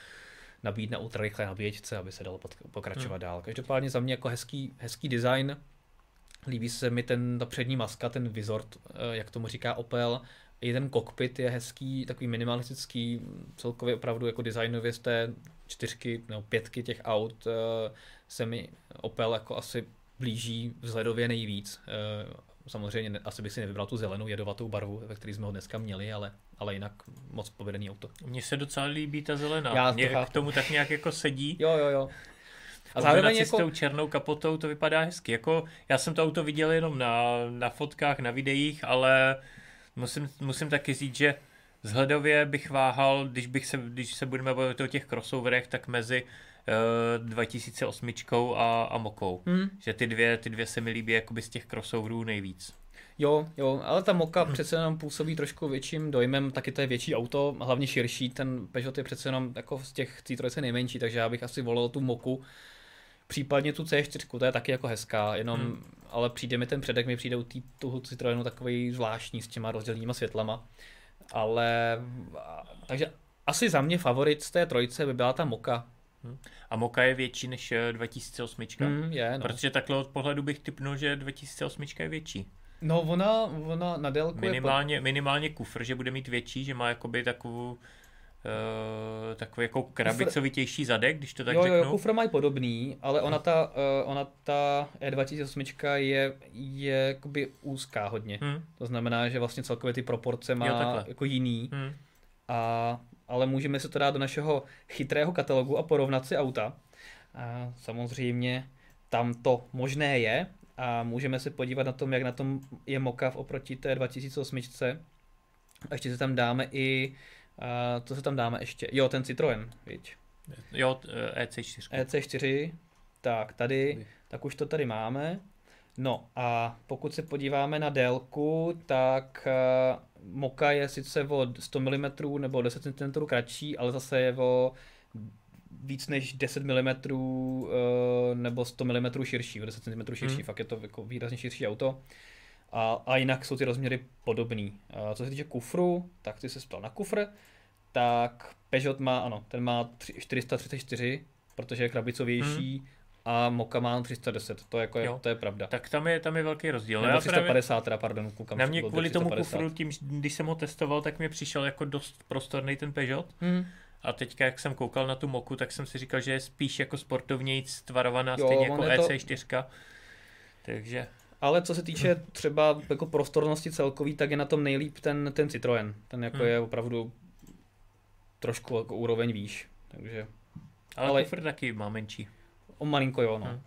nabít na ultrarychlé nabíječce, aby se dalo pokračovat hmm. dál. Každopádně za mě jako hezký, hezký design, Líbí se mi ten, ta přední maska, ten vizor, eh, jak tomu říká Opel. I ten kokpit je hezký, takový minimalistický, celkově opravdu jako designově z té čtyřky nebo pětky těch aut eh, se mi Opel jako asi blíží vzhledově nejvíc. Eh, samozřejmě asi bych si nevybral tu zelenou jedovatou barvu, ve které jsme ho dneska měli, ale, ale jinak moc povedený auto. Mně se docela líbí ta zelená. Já Mně k tomu tak nějak jako sedí. Jo, jo, jo. A zároveň jako... s tou černou kapotou to vypadá hezky. Jako, já jsem to auto viděl jenom na, na fotkách, na videích, ale musím, musím taky říct, že vzhledově bych váhal, když, bych se, když se budeme bavit o těch crossoverech, tak mezi uh, 2008 a, a Mokou. Hmm. Že ty dvě, ty dvě se mi líbí jakoby z těch crossoverů nejvíc. Jo, jo, ale ta Moka hmm. přece jenom působí trošku větším dojmem, taky to je větší auto, hlavně širší, ten Peugeot je přece jenom jako z těch C3 nejmenší, takže já bych asi volil tu Moku, Případně tu C4, to je taky jako hezká, jenom, hmm. ale přijde mi ten předek, mi přijde u tý, toho Citroenu takový zvláštní s těma rozdělnýma světlama. Ale, takže asi za mě favorit z té trojce by byla ta Moka. Hmm. A Moka je větší než 2008? Eh, hmm, je, no. Protože takhle od pohledu bych typnul, že 2008 je větší. No ona, ona na délku minimálně, je... Minimálně kufr, že bude mít větší, že má jakoby takovou uh, takový jako krabicovitější zadek, když to tak jo, řeknu. Jo, kufr mají podobný, ale ona ta, uh, ona ta E2008 je, je jakoby úzká hodně. Hmm. To znamená, že vlastně celkově ty proporce má jo, jako jiný. Hmm. A, ale můžeme se to dát do našeho chytrého katalogu a porovnat si auta. A samozřejmě tam to možné je a můžeme se podívat na tom, jak na tom je Mokav oproti té 2008. A ještě se tam dáme i a co se tam dáme ještě? Jo, ten Citroen, viď? Jo, EC4. EC4, tak tady, tak už to tady máme. No a pokud se podíváme na délku, tak uh, Moka je sice o 100 mm nebo 10 cm kratší, ale zase je o víc než 10 mm uh, nebo 100 mm širší, o 10 cm širší, hmm. fakt je to jako výrazně širší auto. A, a jinak jsou ty rozměry podobný. A co se týče kufru, tak ty se ptal na kufr, tak Peugeot má, ano, ten má 434, protože je krabicovější, hmm. a Moka má 310, to, jako je, to je pravda. Tak tam je, tam je velký rozdíl. Nebo 350 právě, teda, pardon, koukám. Na mě kvůli tomu kufru, tím, když jsem ho testoval, tak mi přišel jako dost prostorný ten Peugeot. Hmm. A teďka, jak jsem koukal na tu Moku, tak jsem si říkal, že je spíš jako sportovnějc tvarovaná, jo, stejně jako EC4. To... Takže... Ale co se týče třeba jako prostornosti celkový, tak je na tom nejlíp ten, ten Citroen. Ten jako hmm. je opravdu trošku jako úroveň výš. Takže... Ale, ale kufr taky má menší. O malinko jo, no. Hmm.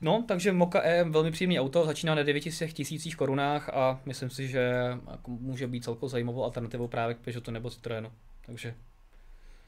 No, takže Moka E velmi příjemný auto, začíná na 900 tisících korunách a myslím si, že jako může být celkou zajímavou alternativou právě k Peugeotu nebo Citroenu. Takže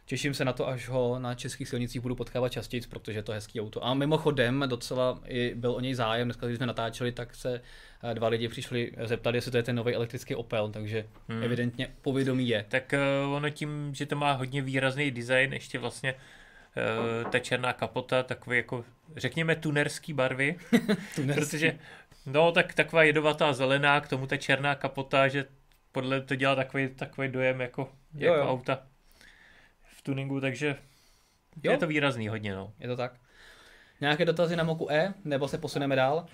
Těším se na to, až ho na českých silnicích budu potkávat častěji, protože je to hezký auto. A mimochodem, docela i byl o něj zájem, dneska, když jsme natáčeli, tak se eh, dva lidi přišli zeptat, jestli to je ten nový elektrický Opel, takže hmm. evidentně povědomí je. Tak uh, ono tím, že to má hodně výrazný design, ještě vlastně uh, ta černá kapota, takový jako, řekněme, tunerský barvy, tunerský. protože No, tak taková jedovatá zelená, k tomu ta černá kapota, že podle to dělá takový, takový dojem jako, jo, jako jo. auta tuningu, takže jo. je to výrazný hodně. No. Je to tak. Nějaké dotazy na Moku E, nebo se posuneme dál?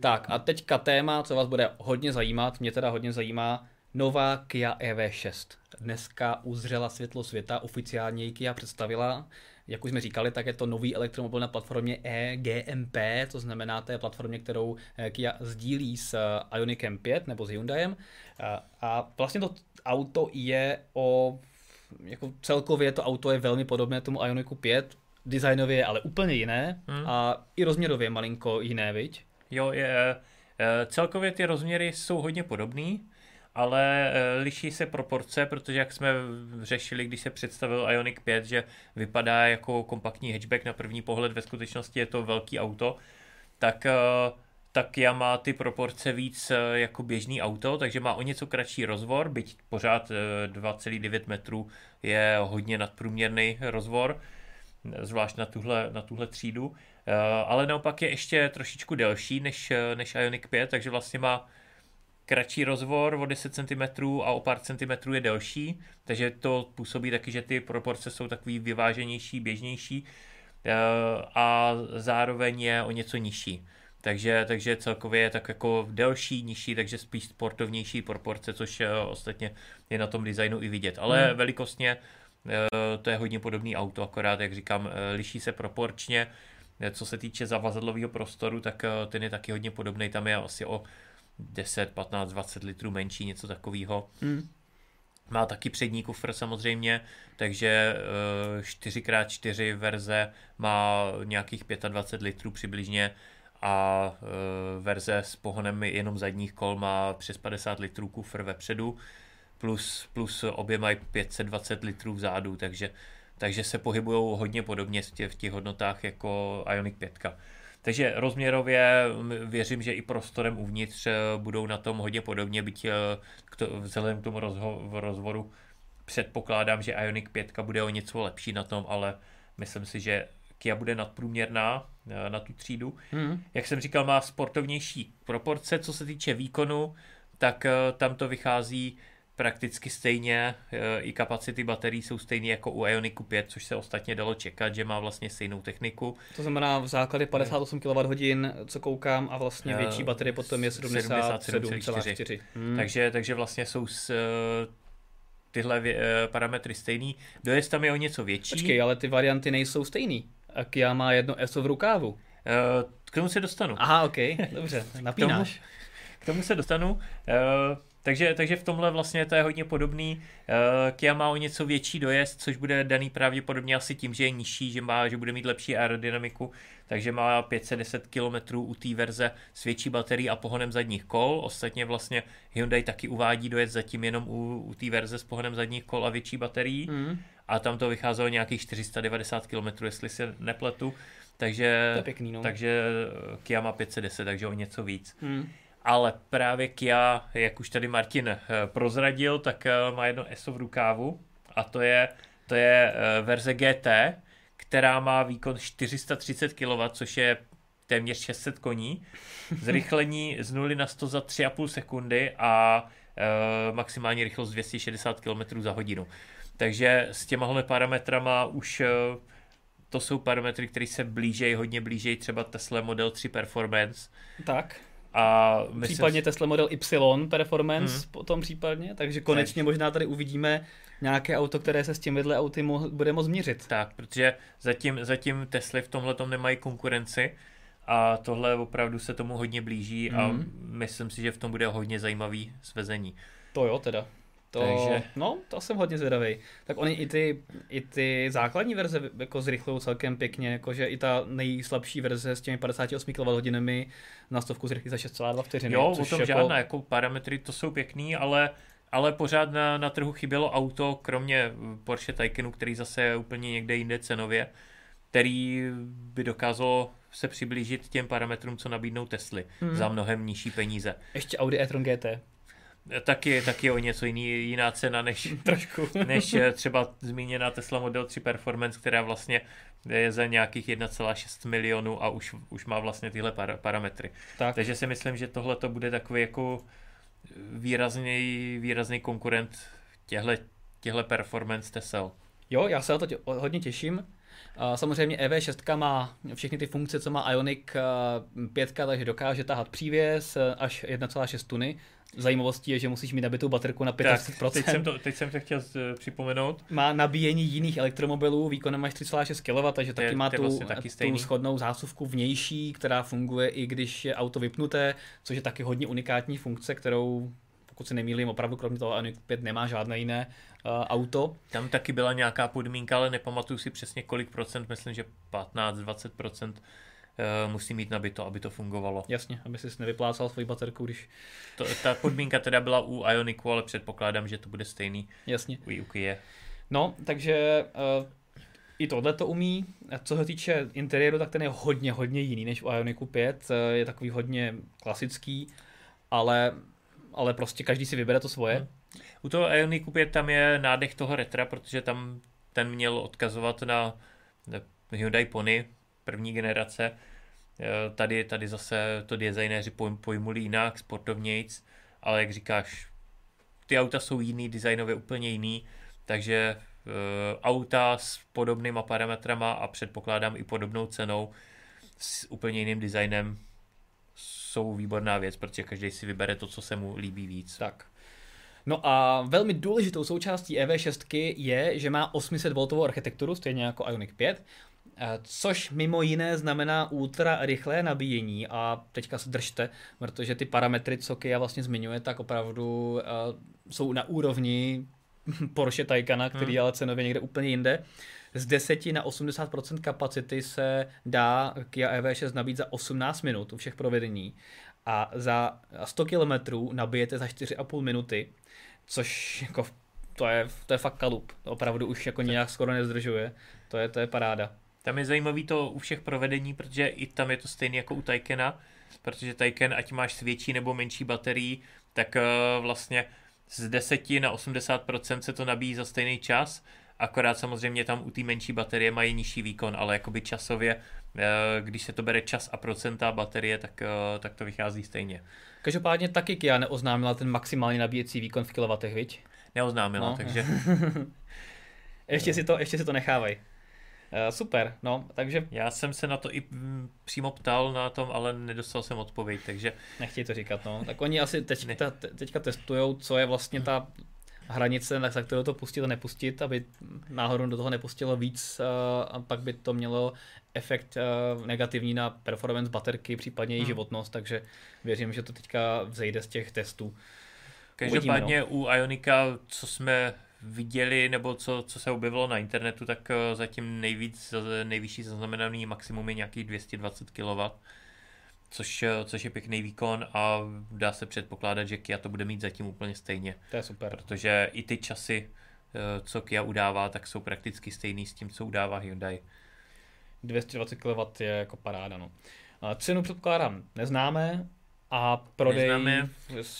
Tak a teďka téma, co vás bude hodně zajímat, mě teda hodně zajímá, nová Kia EV6. Dneska uzřela světlo světa, oficiálně ji Kia představila. Jak už jsme říkali, tak je to nový elektromobil na platformě eGMP, to znamená té platformě, kterou eh, Kia sdílí s eh, Ioniqem 5 nebo s Hyundaiem. Eh, a vlastně to auto je o jako celkově to auto je velmi podobné tomu Ioniku 5, designově je ale úplně jiné hmm. a i rozměrově malinko jiné, viď? Jo, je, eh, celkově ty rozměry jsou hodně podobný, ale eh, liší se proporce, protože jak jsme řešili, když se představil Ioniq 5, že vypadá jako kompaktní hatchback na první pohled, ve skutečnosti je to velký auto, tak eh, tak já má ty proporce víc jako běžný auto, takže má o něco kratší rozvor, byť pořád 2,9 metrů je hodně nadprůměrný rozvor, zvlášť na tuhle, na tuhle třídu, eh, ale naopak je ještě trošičku delší než, než Ioniq 5, takže vlastně má kratší rozvor o 10 cm a o pár centimetrů je delší, takže to působí taky, že ty proporce jsou takový vyváženější, běžnější eh, a zároveň je o něco nižší. Takže, takže celkově je tak jako delší, nižší, takže spíš sportovnější proporce, což eh, ostatně je na tom designu i vidět. Ale hmm. velikostně Eh, to je hodně podobný auto, akorát, jak říkám, eh, liší se proporčně. Co se týče zavazadlového prostoru, tak ten je taky hodně podobný, tam je asi o 10, 15, 20 litrů menší, něco takového. Hmm. Má taky přední kufr samozřejmě, takže 4x4 verze má nějakých 25 litrů přibližně a verze s pohonem jenom zadních kol má přes 50 litrů kufr vepředu plus, plus obě mají 520 litrů vzadu, takže, takže se pohybují hodně podobně v těch, hodnotách jako Ioniq 5. Takže rozměrově věřím, že i prostorem uvnitř eh, budou na tom hodně podobně, byť eh, to, vzhledem k tomu rozho- rozvoru předpokládám, že Ioniq 5 bude o něco lepší na tom, ale myslím si, že Kia bude nadprůměrná na tu třídu. Hmm. Jak jsem říkal, má sportovnější proporce, co se týče výkonu, tak tam to vychází prakticky stejně, e, i kapacity baterií jsou stejné jako u Ioniku 5, což se ostatně dalo čekat, že má vlastně stejnou techniku. To znamená v základě 58 kWh, co koukám, a vlastně větší baterie potom je 77,4. Hmm. Takže, takže vlastně jsou s, tyhle parametry stejný. Dojezd tam je o něco větší. Počkej, ale ty varianty nejsou stejný. A Kia má jedno ESO v rukávu. K tomu se dostanu. Aha, ok, dobře, napínáš. K tomu, k tomu se dostanu. Takže, takže v tomhle vlastně to je hodně podobný. Uh, Kia má o něco větší dojezd, což bude daný pravděpodobně asi tím, že je nižší, že, má, že bude mít lepší aerodynamiku, takže má 510 km u té verze s větší baterií a pohonem zadních kol. Ostatně vlastně Hyundai taky uvádí dojezd zatím jenom u, u té verze s pohonem zadních kol a větší baterií. Mm. A tam to vycházelo nějakých 490 km, jestli se nepletu. Takže, to je pěkný, no. takže Kia má 510, takže o něco víc. Mm ale právě Kia, jak už tady Martin eh, prozradil, tak eh, má jedno ESO v rukávu a to je, to je eh, verze GT, která má výkon 430 kW, což je téměř 600 koní, zrychlení z 0 na 100 za 3,5 sekundy a maximální rychlost 260 km za hodinu. Takže s těmahle parametrama už e, to jsou parametry, které se blížejí, hodně blížejí třeba Tesla Model 3 Performance. Tak. A myslím, případně Tesla Model Y Performance hmm. potom případně, takže konečně tak. možná tady uvidíme nějaké auto, které se s těmihle auty mo- bude moct měřit. Tak, protože zatím, zatím Tesly v tomhle nemají konkurenci a tohle opravdu se tomu hodně blíží hmm. a myslím si, že v tom bude hodně zajímavý svezení. To jo teda. To, Takže... No, to jsem hodně zvědavý. Tak oni i ty, i ty základní verze jako zrychlují celkem pěkně, jakože i ta nejslabší verze s těmi 58 kWh na stovku zrychlí za 6,2 vteřiny. Jo, o tom jako... žádná, jako parametry to jsou pěkný, ale ale pořád na, na trhu chybělo auto, kromě Porsche Taycanu, který zase je úplně někde jinde cenově, který by dokázalo se přiblížit těm parametrům, co nabídnou Tesly hmm. za mnohem nižší peníze. Ještě Audi e-tron GT taky, taky o něco jiný, jiná cena než, Trošku. než eh, třeba zmíněná Tesla Model 3 Performance, která vlastně je za nějakých 1,6 milionů a už, už má vlastně tyhle par, parametry. Tak. Takže si myslím, že tohle to bude takový jako výrazný, výrazný konkurent těhle, těhle performance Tesla. Jo, já se na to tě, hodně těším. Samozřejmě EV6 má všechny ty funkce, co má Ionic 5, takže dokáže tahat přívěs eh, až 1,6 tuny, Zajímavostí je, že musíš mít nabitou baterku na 500%. Tak, teď jsem, to, teď jsem to chtěl eh, připomenout. Má nabíjení jiných elektromobilů výkonem až 3,6 kW, takže taky je, má tu, vlastně taky tu schodnou zásuvku vnější, která funguje i když je auto vypnuté, což je taky hodně unikátní funkce, kterou pokud se nemýlím, opravdu kromě toho Ioniq 5 nemá žádné jiné auto. Tam taky byla nějaká podmínka, ale nepamatuju si přesně kolik procent, myslím, že 15-20 procent uh, musí mít nabito, aby to fungovalo. Jasně, aby si nevyplácal svoji baterku, když... To, ta podmínka teda byla u Ioniku, ale předpokládám, že to bude stejný Jasně. u Kia. No, takže uh, i tohle to umí. Co se týče interiéru, tak ten je hodně, hodně jiný než u Ioniku 5. Je takový hodně klasický, ale, ale prostě každý si vybere to svoje. Hmm. U toho Ioniku 5 tam je nádech toho retra, protože tam ten měl odkazovat na Hyundai Pony první generace. Tady, tady zase to designéři pojmuli jinak, sportovnějc, ale jak říkáš, ty auta jsou jiný, designově úplně jiný, takže Eh, auta s podobnýma parametrama a předpokládám i podobnou cenou s úplně jiným designem jsou výborná věc, protože každý si vybere to, co se mu líbí víc. Tak. No a velmi důležitou součástí EV6 je, že má 800V architekturu, stejně jako Ioniq 5, eh, což mimo jiné znamená ultra rychlé nabíjení a teďka se držte, protože ty parametry, co Kia vlastně zmiňuje, tak opravdu uh, jsou na úrovni Porsche Taycana, který hmm. ale cenově někde úplně jinde. Z 10 na 80% kapacity se dá Kia EV6 nabít za 18 minut u všech provedení a za 100 km nabijete za 4,5 minuty, což jako to je, to je fakt kalup. Opravdu už jako nějak skoro nezdržuje. To je, to je paráda. Tam je zajímavý to u všech provedení, protože i tam je to stejné jako u Taycana, protože Taycan, ať máš s větší nebo menší baterií, tak uh, vlastně z 10 na 80% se to nabíjí za stejný čas, akorát samozřejmě tam u té menší baterie mají nižší výkon, ale jakoby časově, eh, když se to bere čas a procenta baterie, tak, eh, tak to vychází stejně. Každopádně taky Kia neoznámila ten maximální nabíjecí výkon v kilovatech, viď? Neoznámila, no. takže... ještě, si to, ještě si to nechávají. Uh, super, no, takže... Já jsem se na to i mm, přímo ptal na tom, ale nedostal jsem odpověď, takže... Nechtějí to říkat, no. Tak oni asi teďka, te, teďka testují, co je vlastně ta hranice, za kterou to pustit a nepustit, aby náhodou do toho nepustilo víc uh, a pak by to mělo efekt uh, negativní na performance baterky, případně její hmm. životnost, takže věřím, že to teďka vzejde z těch testů. Každopádně Uvidíme, no. u Ionika, co jsme viděli, nebo co, co se objevilo na internetu, tak eh, zatím nejvíc, nejvyšší zaznamenaný maximum je nějakých 220 kW, což, eh, což je pěkný výkon a dá se předpokládat, že Kia to bude mít zatím úplně stejně. To je super. Protože i ty časy, co Kia udává, tak jsou prakticky stejný s tím, co udává Hyundai. 220 kW je jako paráda. No. Cenu předpokládám neznáme a prodej Neznáme.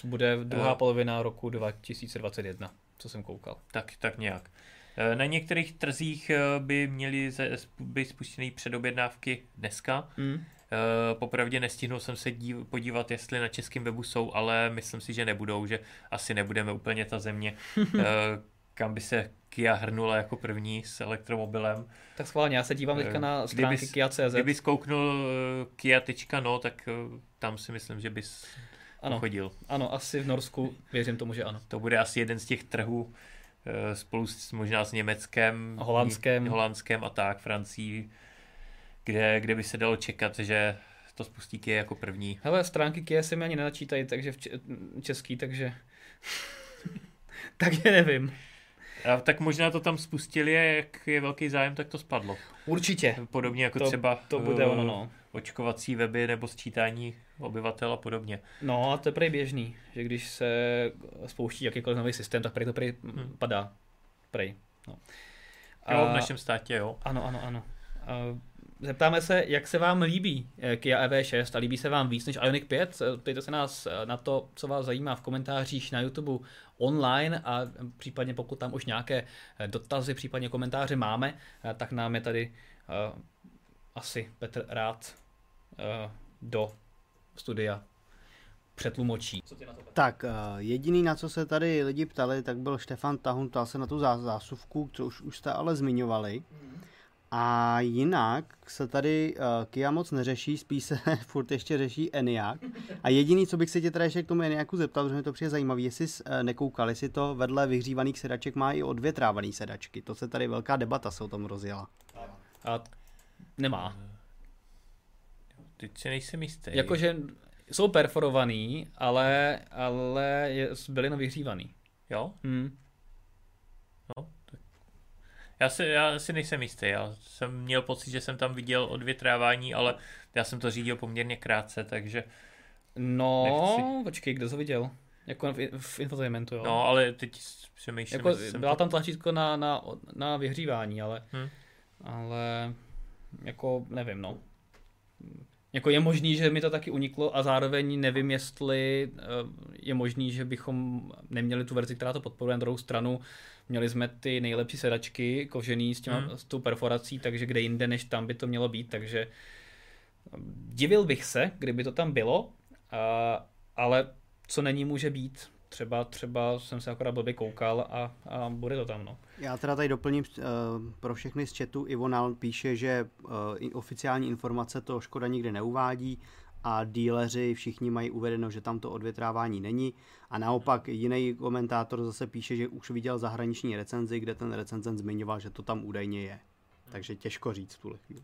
bude druhá uh, polovina roku 2021 co jsem koukal. Tak, tak nějak. E, na některých trzích e, by měly být spuštěné předobjednávky dneska. Mm. Popravdě nestihnul jsem se dív, podívat, jestli na českém webu jsou, ale myslím si, že nebudou, že asi nebudeme úplně ta země, kam by se Kia hrnula jako první s elektromobilem. Tak schválně, já se dívám teďka na stránky kdyby, Kia.cz. Kdyby zkouknul Kia.no, tak tam si myslím, že bys ano, chodil. Ano, asi v Norsku, věřím tomu, že ano. To bude asi jeden z těch trhů eh, spolu s, možná s Německem, Holandském. Holandském a tak, Francií, kde, kde by se dalo čekat, že to spustí Kia jako první. Hele, stránky Kia se mi ani nenačítají, takže v český, takže... takže nevím. A tak možná to tam spustili a jak je velký zájem, tak to spadlo. Určitě. Podobně jako to, třeba to bude ono, no. očkovací weby nebo sčítání obyvatel a podobně. No a to je prej běžný, že když se spouští jakýkoliv nový systém, tak prej to prej hmm. padá. Prej. No. A, jo, v našem státě, jo. Ano, ano, ano. A zeptáme se, jak se vám líbí eh, Kia EV6 a líbí se vám víc než Ioniq 5? Ptejte se nás eh, na to, co vás zajímá v komentářích na YouTube online a případně pokud tam už nějaké eh, dotazy, případně komentáře máme, tak nám je tady uh, asi Petr rád uh, do studia přetlumočí. Tak jediný, na co se tady lidi ptali, tak byl Štefan Tahun, ptal se na tu zásuvku, co už, už jste ale zmiňovali. Mm. A jinak se tady uh, Kia moc neřeší, spíš se furt ještě řeší Eniak. A jediný, co bych se tě teda ještě k tomu Eniaku zeptal, protože mi to přijde zajímavé, jestli jsi uh, nekoukal, jestli to vedle vyhřívaných sedaček má i odvětrávaný sedačky. To se tady velká debata se o tom rozjela. A nemá. Teď si nejsem jistý. Jakože jsou perforovaný, ale, ale je, byly na vyhřívaný. Jo? Hmm. No. Já si, já si nejsem jistý, já jsem měl pocit, že jsem tam viděl odvětrávání, ale já jsem to řídil poměrně krátce, takže... No, nechci. počkej, kdo to viděl? Jako v, v infotainmentu, jo. No, ale teď přemýšlím. Jako, byla to... tam tlačítko na, na, na vyhřívání, ale, hmm. ale jako nevím, no. Jako je možný, že mi to taky uniklo a zároveň nevím, jestli eh, je možný, že bychom neměli tu verzi, která to podporuje na druhou stranu. Měli jsme ty nejlepší sedačky kožený s, těma, hmm. s tou perforací, takže kde jinde než tam by to mělo být, takže eh, divil bych se, kdyby to tam bylo, ale co není, může být. Třeba, třeba jsem se akorát blbě koukal a, a bude to tam. No. Já teda tady doplním uh, pro všechny z chatu. Ivonal píše, že uh, oficiální informace to Škoda nikdy neuvádí a díleři všichni mají uvedeno, že tam to odvětrávání není. A naopak jiný komentátor zase píše, že už viděl zahraniční recenzi, kde ten recenzent zmiňoval, že to tam údajně je. Takže těžko říct v tuhle chvíli.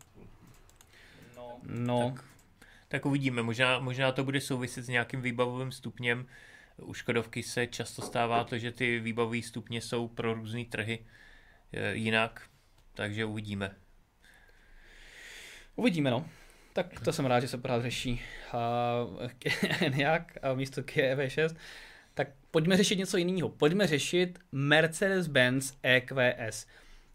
No, no. Tak, tak uvidíme. Možná, možná to bude souviset s nějakým výbavovým stupněm, u Škodovky se často stává to, že ty výbavové stupně jsou pro různé trhy e, jinak, takže uvidíme. Uvidíme, no. Tak to jsem rád, že se pořád řeší nějak a místo Kia EV6. Tak pojďme řešit něco jiného. Pojďme řešit Mercedes-Benz EQS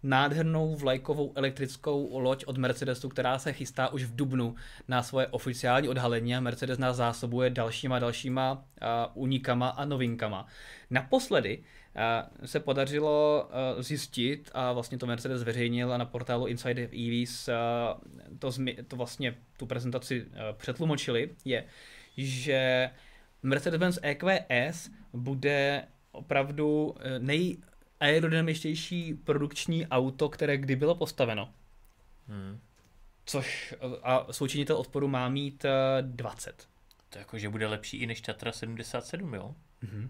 nádhernou vlajkovou elektrickou loď od Mercedesu, která se chystá už v Dubnu na svoje oficiální odhalení a Mercedes nás zásobuje dalšíma dalšíma uh, unikama a novinkama. Naposledy se podařilo uh, zjistit a vlastně to Mercedes zveřejnil na portálu Inside EVs uh, to, zmi- to vlastně tu prezentaci uh, přetlumočili, je, že Mercedes-Benz EQS bude opravdu nej, aerodynamičtější produkční auto, které kdy bylo postaveno. Hmm. Což a součinitel odporu má mít 20. Eh, to jako, že bude lepší i než Tatra 77, jo? Mm-hmm.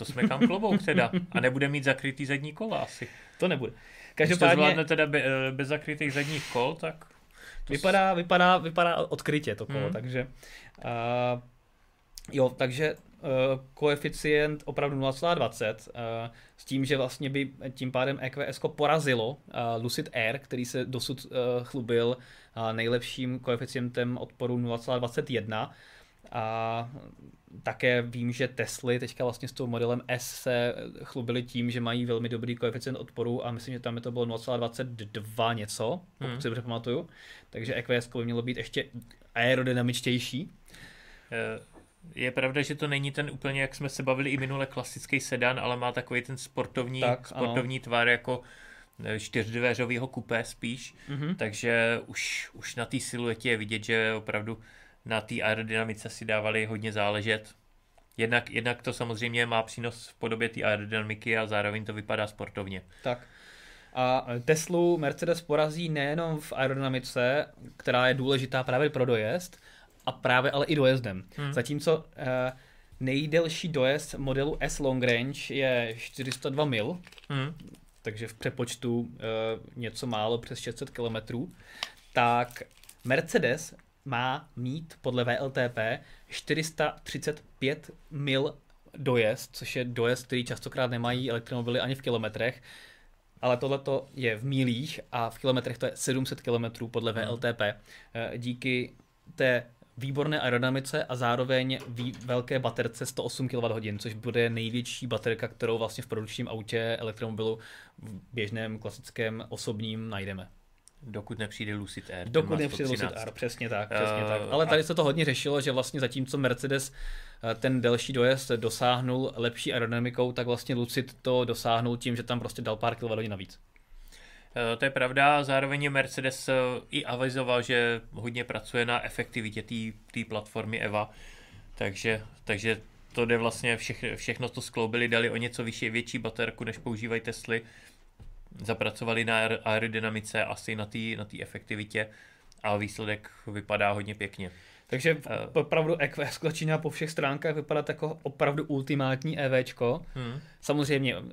To jsme kam klobouk teda. A nebude mít zakrytý zadní kola asi. To nebude. Každopádně... Když to zvládne teda be, eh, bez zakrytých zadních kol, tak... To vypadá, vypadá, vypadá odkrytě to kolo, mm. takže... Uh, jo, takže Eh, koeficient opravdu 0,20 eh, s tím, že vlastně by tím pádem EQS porazilo eh, Lucid Air, který se dosud chlubil nejlepším koeficientem odporu 0,21 a také vím, že Tesly teďka vlastně s tou modelem S se chlubili tím, že mají velmi dobrý koeficient odporu a myslím, že tam je to bylo 0,22 něco, pokud hmm. si dobře pamatuju. Takže EQS by mělo být ještě aerodynamičtější. Je pravda, že to není ten úplně, jak jsme se bavili i minule, klasický sedan, ale má takový ten sportovní, tak, sportovní tvar jako eh, čtyřdveřového kupé spíš, mm-hmm. takže už, už na té siluetě je vidět, že opravdu na té aerodynamice si dávali hodně záležet. Jednak, jednak to samozřejmě má přínos v podobě té aerodynamiky a zároveň to vypadá sportovně. Tak. A Teslu Mercedes porazí nejenom v aerodynamice, která je důležitá právě pro dojezd, a právě ale i dojezdem. Hmm. Zatímco uh, nejdelší dojezd modelu S Long Range je 402 mil, hmm. takže v přepočtu uh, něco málo přes 600 km, tak Mercedes má mít podle VLTP 435 mil dojezd, což je dojezd, který častokrát nemají elektromobily ani v kilometrech, ale tohle je v mílích a v kilometrech to je 700 km podle VLTP. Hmm. Eh, díky té výborné aerodynamice a zároveň vý, velké baterce 108 kWh, což bude největší baterka, kterou vlastně v produkčním autě elektromobilu v běžném klasickém osobním najdeme. Dokud nepřijde Lucid Air. Dokud nepřijde Lucid Air, přesně tak, přesně uh, tak. Ale tady se to hodně řešilo, že vlastně zatímco Mercedes eh, ten delší dojezd dosáhnul lepší aerodynamikou, tak vlastně Lucid to dosáhnul tím, že tam prostě dal pár kWh navíc. Eh, to je pravda, zároveň Mercedes eh, i avizoval, že hodně pracuje na efektivitě té platformy EVA, takže, takže to jde vlastně, všech, všechno to skloubili, dali o něco vyšší, větší baterku, než používají Tesly, zapracovali na aerodynamice, asi na té na efektivitě a výsledek vypadá hodně pěkně. Takže uh, opravdu EQS začíná po všech stránkách vypadat jako opravdu ultimátní EVčko. Hmm. Samozřejmě uh,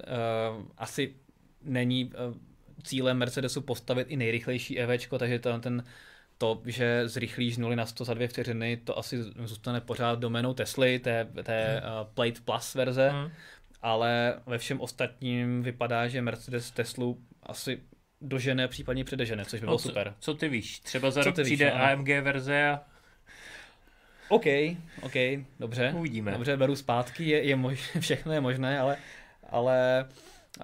asi není uh, cílem Mercedesu postavit i nejrychlejší EV, takže to, ten to, že zrychlíš z 0 na 100 za dvě vteřiny, to asi zůstane pořád domenou Tesly, té, té uh, Plate Plus verze, hmm. Ale ve všem ostatním vypadá, že Mercedes Teslu asi dožene, případně předežene, což by bylo no, co, super. Co ty víš? Třeba za co rok přijde víš, AMG verze a OK, OK, dobře. Uvidíme. Dobře, beru zpátky, je, je mož, všechno je možné, ale, ale uh,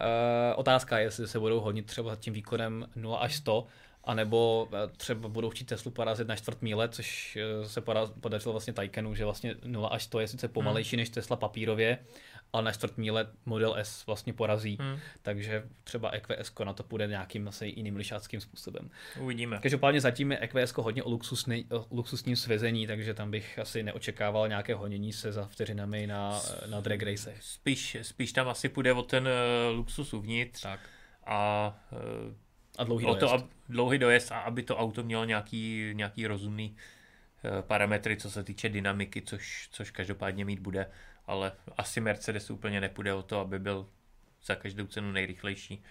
otázka je, jestli se budou honit třeba tím výkonem 0 až 100, anebo eh, třeba budou chtít Teslu porazit na čtvrt míle, což eh, se podařilo vlastně Taycanu, že vlastně 0 až 100 je sice pomalejší hmm. než Tesla papírově, ale na čtvrt míle Model S vlastně porazí, hmm. takže třeba EQS na to půjde nějakým asi jiným lišáckým způsobem. Uvidíme. Každopádně zatím je EQS hodně o, luxusný, o luxusním svezení, takže tam bych asi neočekával nějaké honění se za vteřinami na, na drag racech. Spíš, spíš tam asi půjde o ten uh, luxus uvnitř tak. a uh, a dlouhý dojezd. To, ab, dlouhý dojezd a aby to auto mělo nějaký, nějaký rozumný uh, parametry, co se týče dynamiky, což, což každopádně mít bude ale asi Mercedes úplně nepůjde o to, aby byl za každou cenu nejrychlejší.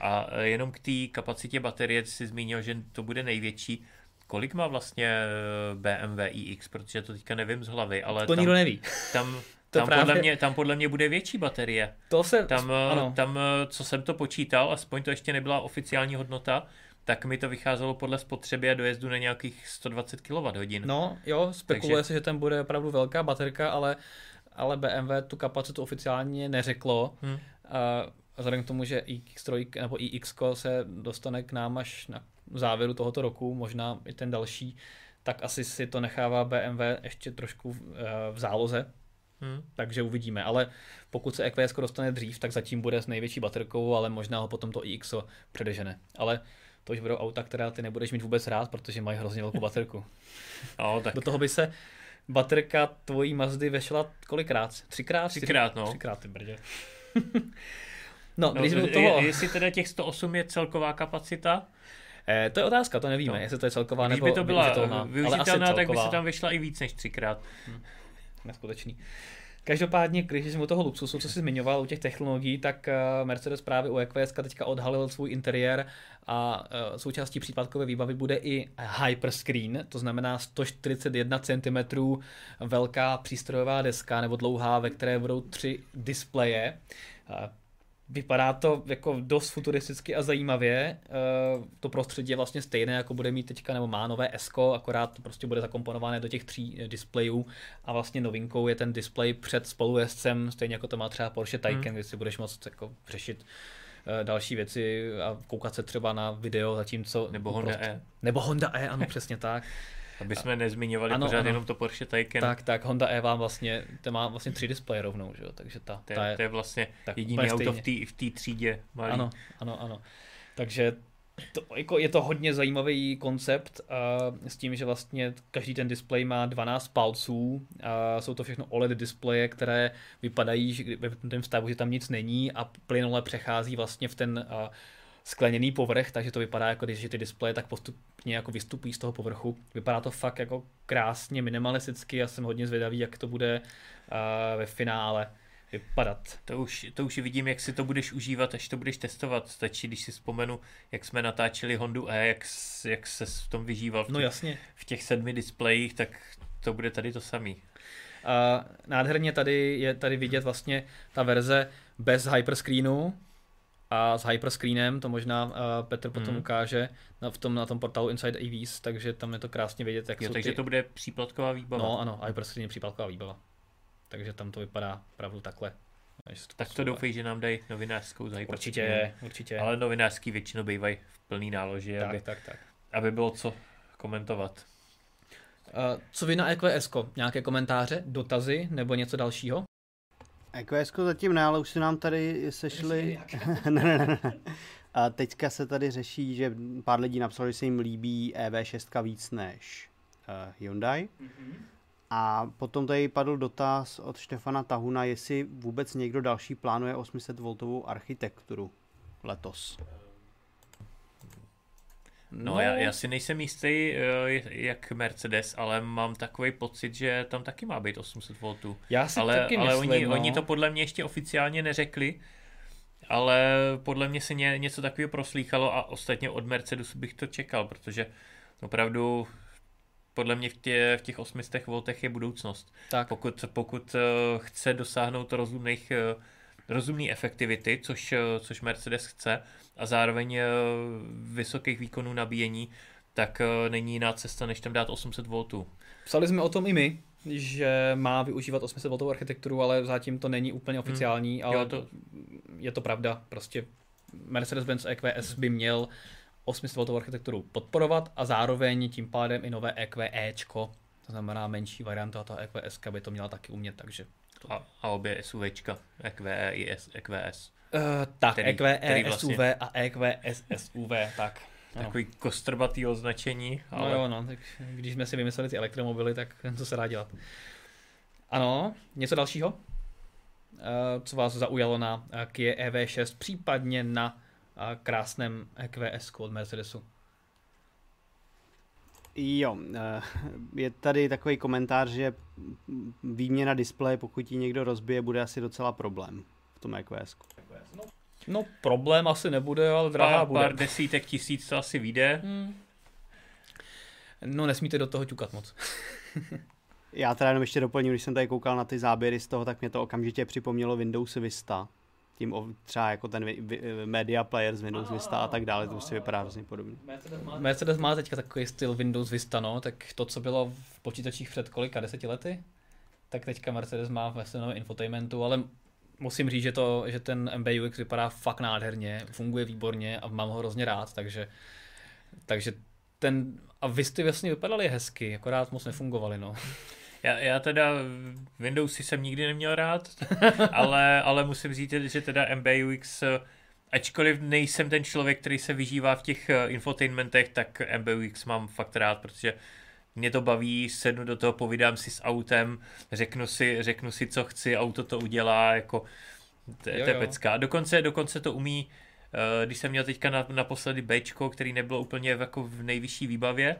A e, jenom k té kapacitě baterie si zmínil, že to bude největší. Kolik má vlastně e, BMW iX, protože to teďka nevím z hlavy, ale to tam, nikdo neví. Tam, to tam, právě... podle mě, tam podle mě bude větší baterie. To se, tam, e, ano. tam, co jsem to počítal, aspoň to ještě nebyla oficiální hodnota, tak mi to vycházelo podle spotřeby a dojezdu na nějakých 120 kWh. No jo, spekuluje Takže... se, že tam bude opravdu velká baterka, ale ale BMW tu kapacitu oficiálně neřeklo. Hmm. A vzhledem k tomu, že iX3 nebo iX se dostane k nám až na závěru tohoto roku, možná i ten další, tak asi si to nechává BMW ještě trošku v, v záloze. Hmm. Takže uvidíme, ale pokud se EQS dostane dřív, tak zatím bude s největší baterkou, ale možná ho potom to iX předežene. Ale to už budou auta, která ty nebudeš mít vůbec rád, protože mají hrozně velkou baterku. no, tak. Do toho by se baterka tvojí Mazdy vešla kolikrát? Třikrát? Třikrát, no. Třikrát, ty brdě. no, no, když je, toho... Jestli teda těch 108 je celková kapacita? Eh, to je otázka, to nevíme, no. jestli to je celková když nebo by to byla využitelná, využitelná tak by se tam vyšla i víc než třikrát. Hm. Neskutečný. Každopádně, když jsme u toho luxusu, co jsi zmiňoval u těch technologií, tak eh, Mercedes právě u EQS teďka odhalil svůj interiér a eh, součástí případkové výbavy bude i hyperscreen, to znamená 141 cm velká přístrojová deska nebo dlouhá, ve které budou tři displeje. Vypadá to jako dost futuristicky a zajímavě. Eh, to prostředí je vlastně stejné, jako bude mít teďka, nebo má nové Esko, akorát to prostě bude zakomponované do těch tří eh, displejů a vlastně novinkou je ten displej před spolujezdcem, stejně jako to má třeba Porsche Taycan, hmm. kde si budeš moct jako řešit eh, další věci a koukat se třeba na video, zatímco... Nebo Honda prostě, E. Nebo Honda E, ano, přesně tak. Aby jsme nezmiňovali ano, pořád ano. jenom to Porsche Taycan. Tak, tak, Honda E vám vlastně, to má vlastně tři displeje rovnou, že jo, takže ta, to, ta je, to je vlastně tak, jediný auto stejně. v té třídě. Malý. Ano, ano, ano. Takže to, jako je to hodně zajímavý koncept uh, s tím, že vlastně každý ten displej má 12 palců a jsou to všechno OLED displeje, které vypadají že ve tom stavu, že tam nic není a plynule přechází vlastně v ten uh, skleněný povrch, takže to vypadá jako když ty displeje tak postupně jako vystupují z toho povrchu. Vypadá to fakt jako krásně minimalisticky, já jsem hodně zvědavý, jak to bude uh, ve finále vypadat. To už, to už vidím, jak si to budeš užívat, až to budeš testovat. Stačí, když si vzpomenu, jak jsme natáčeli Hondu E, jak, jak se v tom vyžíval v no těch, no jasně. v těch sedmi displejích, tak to bude tady to samý. Uh, nádherně tady je tady vidět vlastně ta verze bez hyperscreenu, a s hyperscreenem, to možná uh, Petr potom hmm. ukáže na, v tom, na tom portálu Inside AVs, takže tam je to krásně vidět, jak jo, jsou takže ty... to bude příplatková výbava. No ano, hyperscreen je příplatková výbava. Takže tam to vypadá opravdu takhle. To tak to doufej, že nám dají novinářskou za Určitě, určitě. Ale novinářský většinou bývají v plný náloži, tak, aby, tak, tak. aby bylo co komentovat. Uh, co vy na EQS? Nějaké komentáře, dotazy nebo něco dalšího? EQS zatím ne, ale už se nám tady sešli... ne, ne, ne, ne. A teďka se tady řeší, že pár lidí napsalo, že se jim líbí EV6 víc než uh, Hyundai. Mm-hmm. A potom tady padl dotaz od Štefana Tahuna, jestli vůbec někdo další plánuje 800 voltovou architekturu letos. No, no já, já si nejsem jistý, eh, jak Mercedes, ale mám takový pocit, že tam taky má být 800 V. Já si ale, taky ale myslím, oni, no. oni to podle mě ještě oficiálně neřekli, ale podle mě se ně, něco takového proslýchalo a ostatně od Mercedesu bych to čekal, protože opravdu podle mě v, tě, v těch 800 voltech je budoucnost. Tak. Pokud, pokud chce dosáhnout rozumných rozumné efektivity, což, což Mercedes chce, a zároveň vysokých výkonů nabíjení, tak není jiná cesta, než tam dát 800 V. Psali jsme o tom i my, že má využívat 800 V architekturu, ale zatím to není úplně hmm. oficiální, hmm. ale jo, to... je to pravda. Prostě Mercedes-Benz EQS by měl 800 V architekturu podporovat a zároveň tím pádem i nové EQEčko, to znamená menší varianta toho EQS by to měla taky umět, takže. A, a obě SUVčka, EQE i EQS. Uh, tak, který, EQE, který vlastně... SUV a EQS SUV, tak. Ano. Takový kostrbatý označení. Ale... No jo, no, tak když jsme si vymysleli ty elektromobily, tak co se dá dělat. Ano, něco dalšího? Eh, co vás zaujalo na eh, Kia EV6, případně na eh, krásném EQS od Mercedesu? Jo, je tady takový komentář, že výměna displeje, pokud ji někdo rozbije, bude asi docela problém v tom EQS. No, No problém asi nebude, ale drahá pár, bude. Pár desítek tisíc to asi vyjde. Hmm. No nesmíte do toho ťukat moc. Já teda jenom ještě doplním, když jsem tady koukal na ty záběry z toho, tak mě to okamžitě připomnělo Windows Vista. Tím třeba jako ten media player z Windows Vista a tak dále, to si vypadá hrozně podobně. Mercedes má teďka takový styl Windows Vista, no, tak to, co bylo v počítačích před kolika, deseti lety, tak teďka Mercedes má ve svém infotainmentu, ale musím říct, že, to, že ten MBUX vypadá fakt nádherně, funguje výborně a mám ho hrozně rád, takže, takže ten, a Visty vlastně vypadaly hezky, akorát moc nefungovaly, no. Já, já teda Windowsy jsem nikdy neměl rád, ale, ale musím říct, že teda MBUX, ačkoliv nejsem ten člověk, který se vyžívá v těch infotainmentech, tak MBUX mám fakt rád, protože mě to baví, sednu do toho, povídám si s autem, řeknu si, řeknu si, co chci, auto to udělá, jako tepecká. Dokonce, dokonce to umí, eh, když jsem měl teďka na, naposledy Bčko, který nebylo úplně jako v nejvyšší výbavě,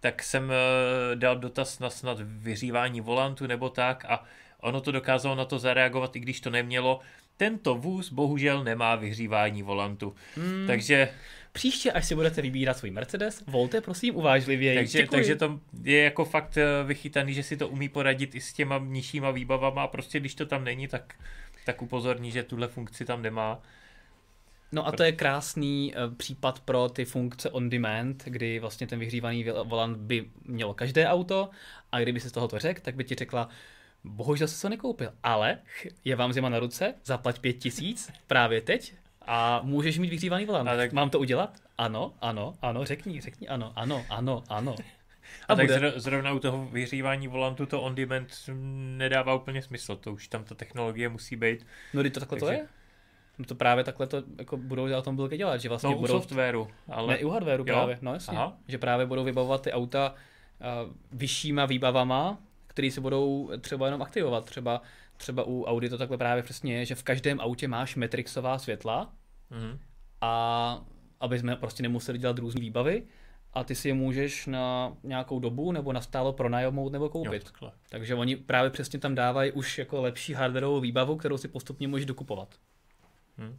tak jsem eh, dal dotaz na snad vyřívání volantu nebo tak a ono to dokázalo na to zareagovat, i když to nemělo. Tento vůz bohužel nemá vyhřívání volantu. Hmm. Takže Příště, až si budete vybírat svůj Mercedes, volte prosím uvážlivě. Takže, takže to je jako fakt eh, vychytaný, že si to umí poradit i s těma nižšíma výbavama a prostě když to tam není, tak, tak upozorní, že tuhle funkci tam nemá. No a to je krásný uh, případ pro ty funkce on demand, kdy vlastně ten vyhřívaný volant by mělo každé auto a kdyby si z toho to řekl, tak by ti řekla, bohužel jsi to nekoupil, ale je vám zima na ruce, zaplať pět tisíc právě teď a můžeš mít vyhřívaný volant. A tak... Mám to udělat? Ano, ano, ano, řekni, řekni ano, ano, ano, ano. A, a tak zrovna u toho vyhřívání volantu to on demand nedává úplně smysl, to už tam ta technologie musí být. No, to takhle Takže... to je? No to právě takhle to jako budou automobilky dělat, že vlastně no, budou... u softwaru, ale... Ne, i u hardwaru jo? právě, no jasně. Aha. Že právě budou vybavovat ty auta uh, vyššíma výbavama, které se budou třeba jenom aktivovat. Třeba, třeba u Audi to takhle právě přesně je, že v každém autě máš metrixová světla mm. a aby jsme prostě nemuseli dělat různé výbavy a ty si je můžeš na nějakou dobu nebo na stálo pronajmout nebo koupit. Jo, Takže oni právě přesně tam dávají už jako lepší hardwareovou výbavu, kterou si postupně můžeš dokupovat. Hmm.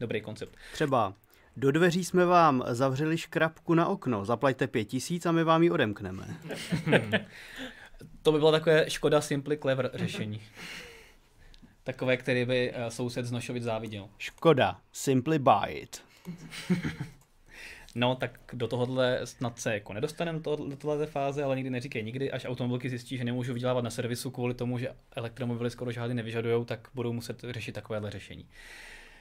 Dobrý koncept. Třeba do dveří jsme vám zavřeli škrabku na okno, zaplaťte pět tisíc a my vám ji odemkneme. to by bylo takové škoda simply clever řešení. Takové, které by uh, soused z Nošovic záviděl. Škoda, simply buy it. No, tak do tohohle snad se jako nedostaneme do, této fáze, ale nikdy neříkej nikdy, až automobilky zjistí, že nemůžou vydělávat na servisu kvůli tomu, že elektromobily skoro žádný nevyžadují, tak budou muset řešit takovéhle řešení.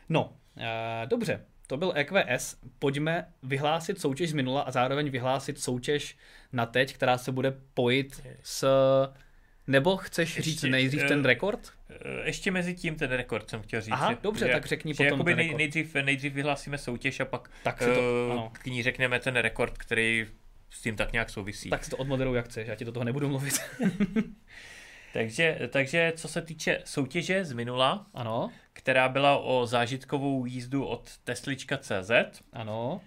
No, uh, dobře, to byl EQS. Pojďme vyhlásit soutěž z minula a zároveň vyhlásit soutěž na teď, která se bude pojit s... Nebo chceš ještě, říct nejdřív ten eh, rekord? Eh, ještě mezi tím ten rekord jsem chtěl říct. Aha, že, dobře, že, tak řekni že potom ten nej, nejdřív, nejdřív vyhlásíme soutěž a pak tak si to, ano. k ní řekneme ten rekord, který s tím tak nějak souvisí. Tak si to odmoderuj, jak chceš, já ti do toho nebudu mluvit. takže, takže co se týče soutěže z minula, ano. která byla o zážitkovou jízdu od Teslička.cz, ano.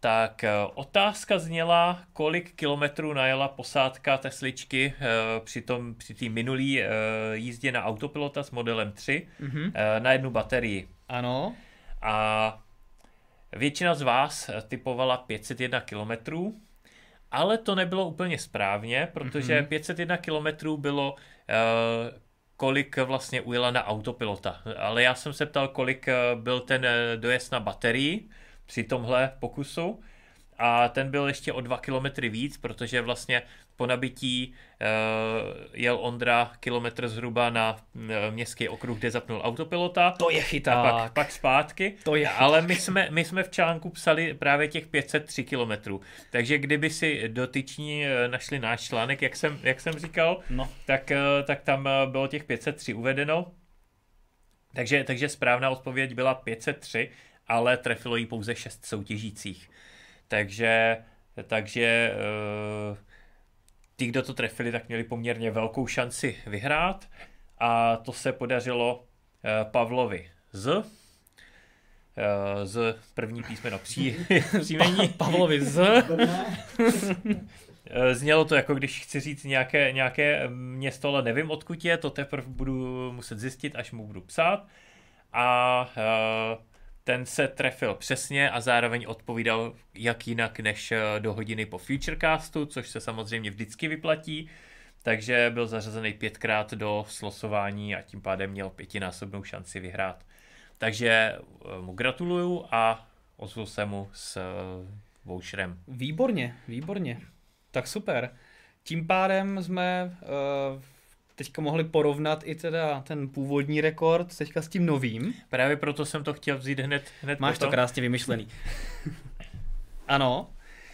Tak eh, otázka zněla, kolik kilometrů najela posádka Tesličky eh, při tom, při té minulý eh, jízdě na autopilota s modelem 3 mm-hmm. na jednu baterii. Ano. A většina z vás typovala 501 kilometrů, ale to nebylo úplně správně, protože mm-hmm. 501 km bylo uh, kolik vlastně ujela na autopilota. Ale já jsem se ptal, kolik byl ten dojezd na baterii při tomhle pokusu a ten byl ještě o dva kilometry víc, protože vlastně po nabití uh, jel Ondra kilometr zhruba na uh, městský okruh, kde zapnul autopilota. To je chyták. A pak, pak zpátky. To je Ale my jsme, my jsme v článku psali právě těch 503 kilometrů. Takže kdyby si dotyční uh, našli náš článek, jak jsem, jak jsem říkal, no. tak, uh, tak tam bylo těch 503 uvedeno. Takže, takže správná odpověď byla 503, ale trefilo jí pouze 6 soutěžících. Takže, takže uh, ty, kdo to trefili, tak měli poměrně velkou šanci vyhrát a to se podařilo uh, Pavlovi z uh, z první písmeno pří, příjmení. Pavlovi z. Znělo to jako když chci říct nějaké, nějaké město, ale nevím odkud je, to teprve budu muset zjistit, až mu budu psát. A ten se trefil přesně a zároveň odpovídal jak jinak než eh, do hodiny po Futurecastu, což se samozřejmě vždycky vyplatí. Takže byl zařazený pětkrát do slosování a tím pádem měl pětinásobnou šanci vyhrát. Takže eh, mu gratuluju a ozvu se mu s eh, voucherem. Výborně, výborně. Tak super. Tím pádem jsme uh, teďka mohli porovnat i teda ten původní rekord teďka s tím novým. Právě proto jsem to chtěl vzít hned, hned Máš potom. to krásně vymyšlený. ano.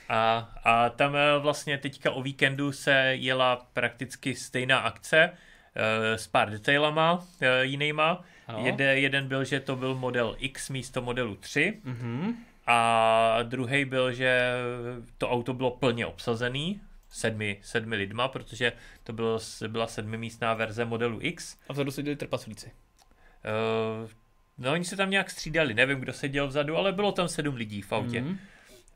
A, a tam eh, vlastně teďka o víkendu se jela prakticky stejná akce uh, s pár detailama uh, jinýma. Jede, jeden byl, že to byl model X místo modelu 3. Mm-hmm. A druhý byl, že to auto bylo plně obsazený, sedmi, sedmi lidma, protože to bylo, byla sedmimístná verze modelu X. A vzadu seděli trpaslíci. Uh, no oni se tam nějak střídali, nevím, kdo seděl vzadu, ale bylo tam sedm lidí v autě. Mm-hmm.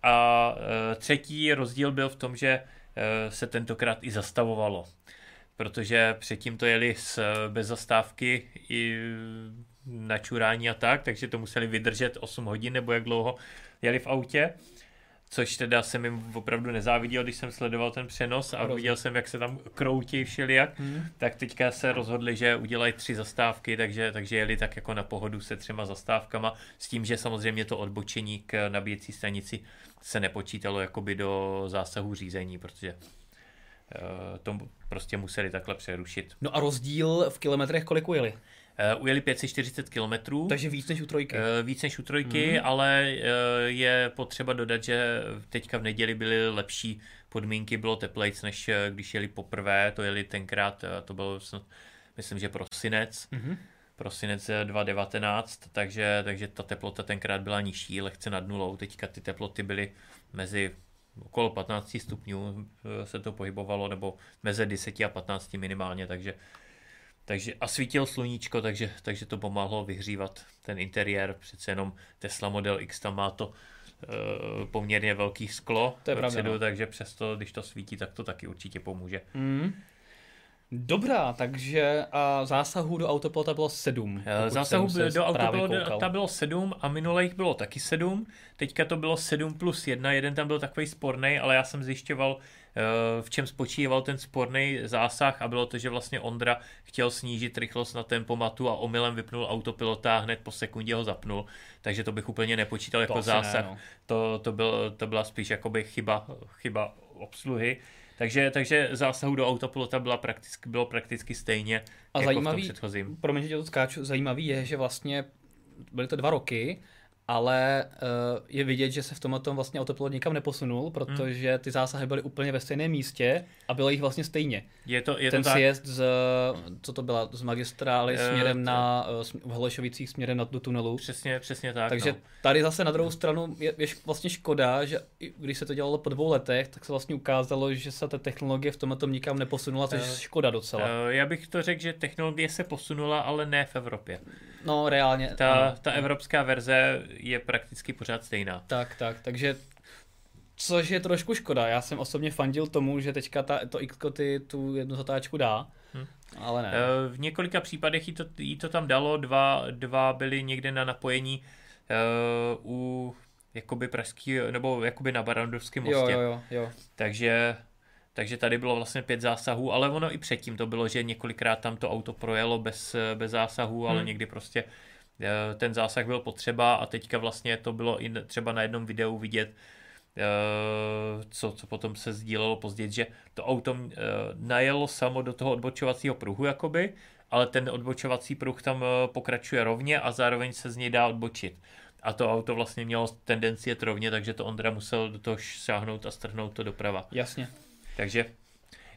A uh, třetí rozdíl byl v tom, že uh, se tentokrát i zastavovalo. Protože předtím to jeli s, bez zastávky i na čurání a tak, takže to museli vydržet 8 hodin nebo jak dlouho jeli v autě což teda jsem jim opravdu nezáviděl, když jsem sledoval ten přenos a Rozumím. viděl jsem, jak se tam kroutí všelijak, hmm. tak teďka se rozhodli, že udělají tři zastávky, takže, takže jeli tak jako na pohodu se třema zastávkama, s tím, že samozřejmě to odbočení k nabíjecí stanici se nepočítalo jakoby do zásahu řízení, protože uh, to prostě museli takhle přerušit. No a rozdíl v kilometrech kolik ujeli? Uh, ujeli 540 km. Takže víc než u trojky. Uh, víc než u trojky, mm. ale uh, je potřeba dodat, že teďka v neděli byly lepší podmínky, bylo teplejc, než když jeli poprvé, to jeli tenkrát, to byl myslím, že prosinec, mm-hmm. prosinec 2019, takže, takže ta teplota tenkrát byla nižší, lehce nad nulou, teďka ty teploty byly mezi okolo 15 stupňů se to pohybovalo, nebo mezi 10 a 15 minimálně, takže takže a svítilo sluníčko, takže, takže to pomáhlo vyhřívat ten interiér. Přece jenom Tesla Model X tam má to uh, poměrně velký sklo to je pravda, no. takže přesto, když to svítí, tak to taky určitě pomůže. Mm. Dobrá, takže a zásahu do autopilota bylo sedm. Eh, zásahu do autopilota bylo sedm a minulých bylo taky sedm. Teďka to bylo sedm plus jedna, jeden tam byl takový sporný, ale já jsem zjišťoval, eh, v čem spočíval ten sporný zásah a bylo to, že vlastně Ondra chtěl snížit rychlost na tempomatu a omylem vypnul autopilota a hned po sekundě ho zapnul, takže to bych úplně nepočítal jako zásah. Ne, no. to, to, byl, to byla spíš jakoby chyba, chyba obsluhy. Takže, takže zásahu do autopilota byla prakticky, bylo prakticky stejně a jako zajímavý, v tom předchozím. Promiň, že to skáču, zajímavý je, že vlastně byly to dva roky ale uh, je vidět, že se v tomhle tom vlastně autopilot nikam neposunul, protože ty zásahy byly úplně ve stejném místě a bylo jich vlastně stejně. Je to, je Ten to sjezd z, co to byla, z magistrály uh, směrem to... na, v Holešovicích směrem na do tunelu. Přesně, přesně tak. Takže no. tady zase na druhou stranu je, je vlastně škoda, že když se to dělalo po dvou letech, tak se vlastně ukázalo, že se ta technologie v tomhle tom nikam neposunula, což je škoda docela. Já bych to řekl, že technologie se posunula, ale ne v Evropě. No, reálně. Ta, ta evropská verze je prakticky pořád stejná. Tak, tak, takže což je trošku škoda. Já jsem osobně fandil tomu, že teďka ta, to X ty tu jednu zatáčku dá, hmm. ale ne. Eh, v několika případech jí to, jí to tam dalo, dva, dva byly někde na napojení uh, u jakoby pražský, nebo jakoby na Barandovském mostě. Jo, jo, jo, jo. Takže, takže tady bylo vlastně pět zásahů, ale ono i předtím to bylo, že několikrát tam to auto projelo bez, bez zásahů, hmm. ale někdy prostě eh, ten zásah byl potřeba a teďka vlastně to bylo i třeba na jednom videu vidět, eh, co, co potom se sdílelo později, že to auto eh, najelo samo do toho odbočovacího pruhu jakoby, ale ten odbočovací pruh tam pokračuje rovně a zároveň se z něj dá odbočit a to auto vlastně mělo tendenci jet rovně, takže to Ondra musel do toho šáhnout a strhnout to doprava. Jasně. Takže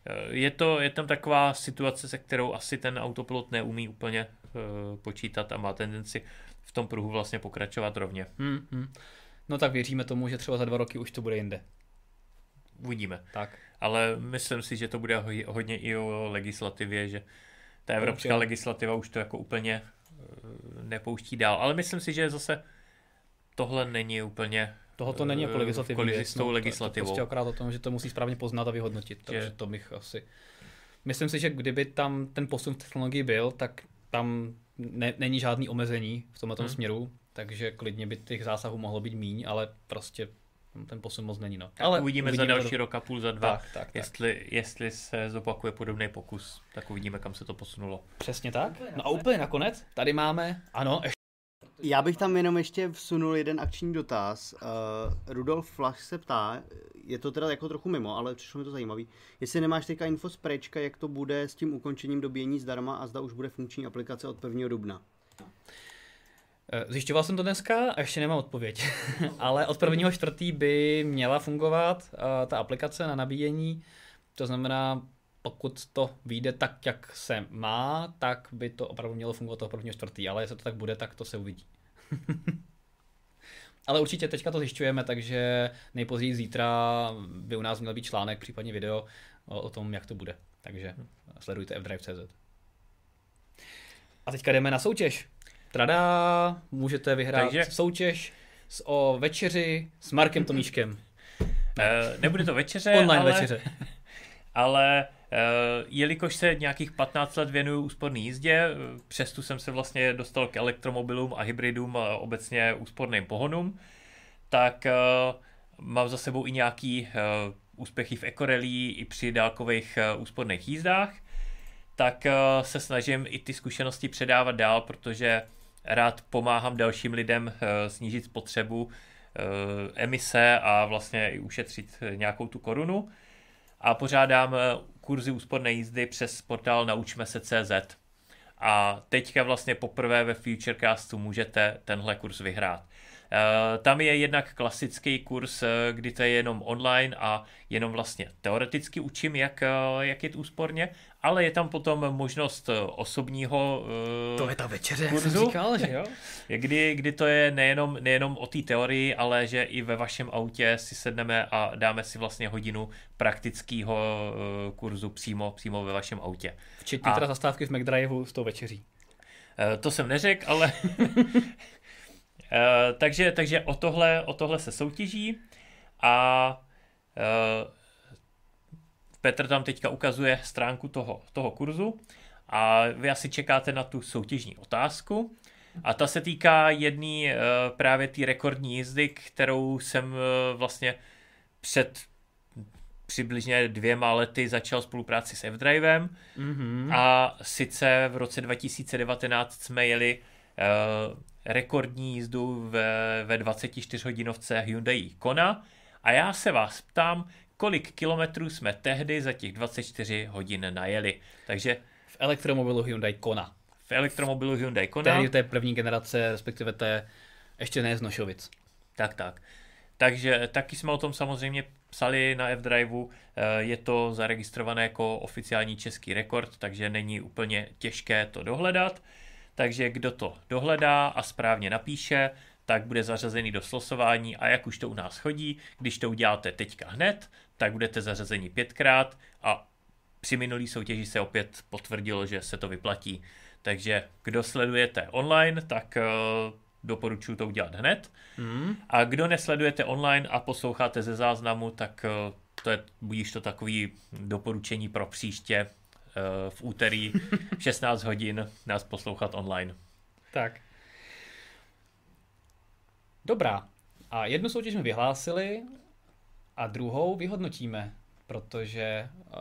eh, je, to, je tam taková situace, se kterou asi ten autopilot neumí úplně uh, počítat a má tendenci v tom pruhu vlastně pokračovat rovně. Hmm, hmm. No tak věříme tomu, že třeba za dva roky už to bude jinde. Uvidíme. Tak. Ale myslím si, že to bude hodně i o legislativě, že ta evropská okay. legislativa už to jako úplně uh, nepouští dál. Ale myslím si, že zase tohle není úplně to není jako legislativní věc, s tou legislativou. To, to prostě akorát o tom, že to musí správně poznat a vyhodnotit, takže je. to bych asi... Myslím si, že kdyby tam ten posun v technologii byl, tak tam ne, není žádný omezení v tomhle hmm. směru, takže klidně by těch zásahů mohlo být míň, ale prostě ten posun moc není. No. Ale uvidíme, uvidíme za další do... rok a půl, za dva, tak, tak, jestli, tak. jestli se zopakuje podobný pokus, tak uvidíme, kam se to posunulo. Přesně tak. No a úplně nakonec, tady máme, ano, já bych tam jenom ještě vsunul jeden akční dotaz. Uh, Rudolf Flach se ptá, je to teda jako trochu mimo, ale přišlo mi to zajímavý. Jestli nemáš teďka info z Prečka, jak to bude s tím ukončením dobíjení zdarma a zda už bude funkční aplikace od 1. dubna. Eh, zjišťoval jsem to dneska a ještě nemám odpověď. ale od 1. čtvrtý by měla fungovat uh, ta aplikace na nabíjení. To znamená, pokud to vyjde tak, jak se má, tak by to opravdu mělo fungovat toho prvního čtvrtý, ale jestli to tak bude, tak to se uvidí. ale určitě teďka to zjišťujeme, takže nejpozději zítra by u nás měl být článek, případně video o, o tom, jak to bude. Takže sledujte fdrive.cz. A teďka jdeme na soutěž. Trada, můžete vyhrát takže... soutěž s, o večeři s Markem Tomíškem. Uh, nebude to večeře, Online ale... večeře. ale Eh, jelikož se nějakých 15 let věnuju úsporné jízdě, eh, přesto jsem se vlastně dostal k elektromobilům a hybridům a obecně úsporným pohonům, tak eh, mám za sebou i nějaký úspěchy v ekorelí i při dálkových úsporných jízdách, tak se snažím i ty zkušenosti předávat dál, protože rád pomáhám dalším lidem snížit spotřebu emise a vlastně i ušetřit nějakou tu korunu. A pořádám kurzy úsporné jízdy přes portál Naučme se CZ. A teďka vlastně poprvé ve Futurecastu můžete tenhle kurz vyhrát. Eh, tam je jednak klasický kurz, eh, kdy to je jenom online a jenom vlastně teoreticky učím, jak, eh, jak je to úsporně, ale je tam potom možnost osobního To je ta večeře, kurzu, jak jsem říkal, že jo? Kdy, kdy to je nejenom, nejenom o té teorii, ale že i ve vašem autě si sedneme a dáme si vlastně hodinu praktického kurzu přímo, přímo ve vašem autě. Včetně a... teda zastávky v McDriveu s tou večeří. To jsem neřekl, ale takže, takže o, tohle, o tohle se soutěží a uh, Petr tam teďka ukazuje stránku toho, toho kurzu a vy asi čekáte na tu soutěžní otázku. A ta se týká jedné uh, právě té rekordní jízdy, kterou jsem uh, vlastně před přibližně dvěma lety začal spolupráci s F-Drivem mm-hmm. a sice v roce 2019 jsme jeli rekordní jízdu ve, ve 24 hodinovce Hyundai Kona a já se vás ptám, kolik kilometrů jsme tehdy za těch 24 hodin najeli. Takže v elektromobilu Hyundai Kona. V elektromobilu Hyundai Kona. Tehdy to je první generace, respektive to je ještě ne z Nošovic. Tak, tak. Takže taky jsme o tom samozřejmě psali na F-Driveu, eh, je to zaregistrované jako oficiální český rekord, takže není úplně těžké to dohledat. Takže kdo to dohledá a správně napíše, tak bude zařazený do slosování a jak už to u nás chodí, když to uděláte teďka hned, tak budete zařazeni pětkrát a při minulý soutěži se opět potvrdilo, že se to vyplatí. Takže kdo sledujete online, tak uh, doporučuji to udělat hned. Mm. A kdo nesledujete online a posloucháte ze záznamu, tak uh, to je, budíš to takový doporučení pro příště, Eh, v úterý 16 hodin nás poslouchat online. Tak. Dobrá. A jednu soutěž jsme vyhlásili a druhou vyhodnotíme, protože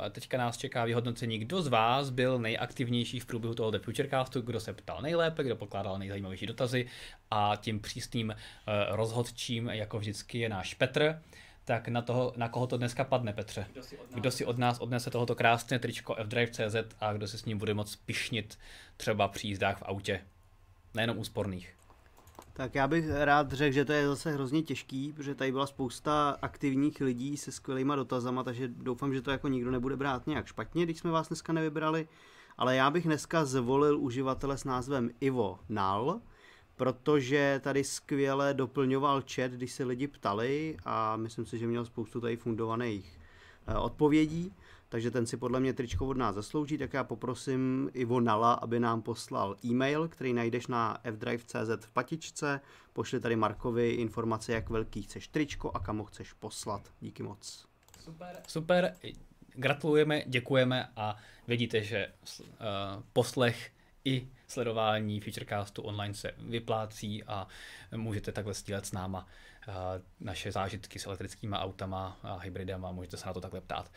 eh, teďka nás čeká vyhodnocení, kdo z vás byl nejaktivnější v průběhu tohoto Futurecastu, kdo se ptal nejlépe, kdo pokládal nejzajímavější dotazy a tím přísným eh, rozhodčím, jako vždycky, je náš Petr. Tak na, toho, na koho to dneska padne, Petře? Kdo si od nás, kdo si od nás odnese tohoto krásné tričko fdrive.cz a kdo si s ním bude moct pišnit třeba při jízdách v autě? Nejenom úsporných. Tak já bych rád řekl, že to je zase hrozně těžký, protože tady byla spousta aktivních lidí se skvělýma dotazama, takže doufám, že to jako nikdo nebude brát nějak špatně, když jsme vás dneska nevybrali. Ale já bych dneska zvolil uživatele s názvem Ivo Nal, protože tady skvěle doplňoval chat, když se lidi ptali a myslím si, že měl spoustu tady fundovaných eh, odpovědí takže ten si podle mě tričko od nás zaslouží, tak já poprosím Ivo Nala, aby nám poslal e-mail, který najdeš na fdrive.cz v patičce. Pošli tady Markovi informace, jak velký chceš tričko a kam ho chceš poslat. Díky moc. Super. Super, gratulujeme, děkujeme a vidíte, že uh, poslech i sledování Featurecastu online se vyplácí a můžete takhle sdílet s náma uh, naše zážitky s elektrickými autama a hybridama, můžete se na to takhle ptát.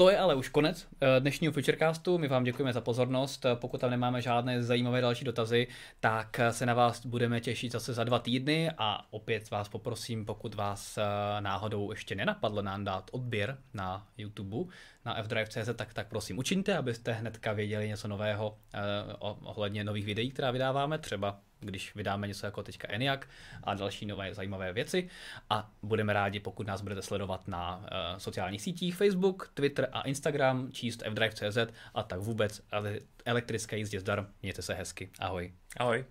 To je ale už konec eh, dnešního Futurecastu. My vám děkujeme za pozornost. Pokud tam nemáme žádné zajímavé další dotazy, tak se na vás budeme těšit zase za dva týdny a opět vás poprosím, pokud vás eh, náhodou ještě nenapadlo nám dát odběr na YouTube, na fdrive.cz, tak, tak prosím učiňte, abyste hnedka věděli něco nového eh, ohledně nových videí, která vydáváme, třeba když vydáme něco jako teďka ENIAC a další nové zajímavé věci. A budeme rádi, pokud nás budete sledovat na uh, sociálních sítích Facebook, Twitter a Instagram, číst fdrive.cz a tak vůbec elektrické jízdě zdar. Mějte se hezky. Ahoj. Ahoj.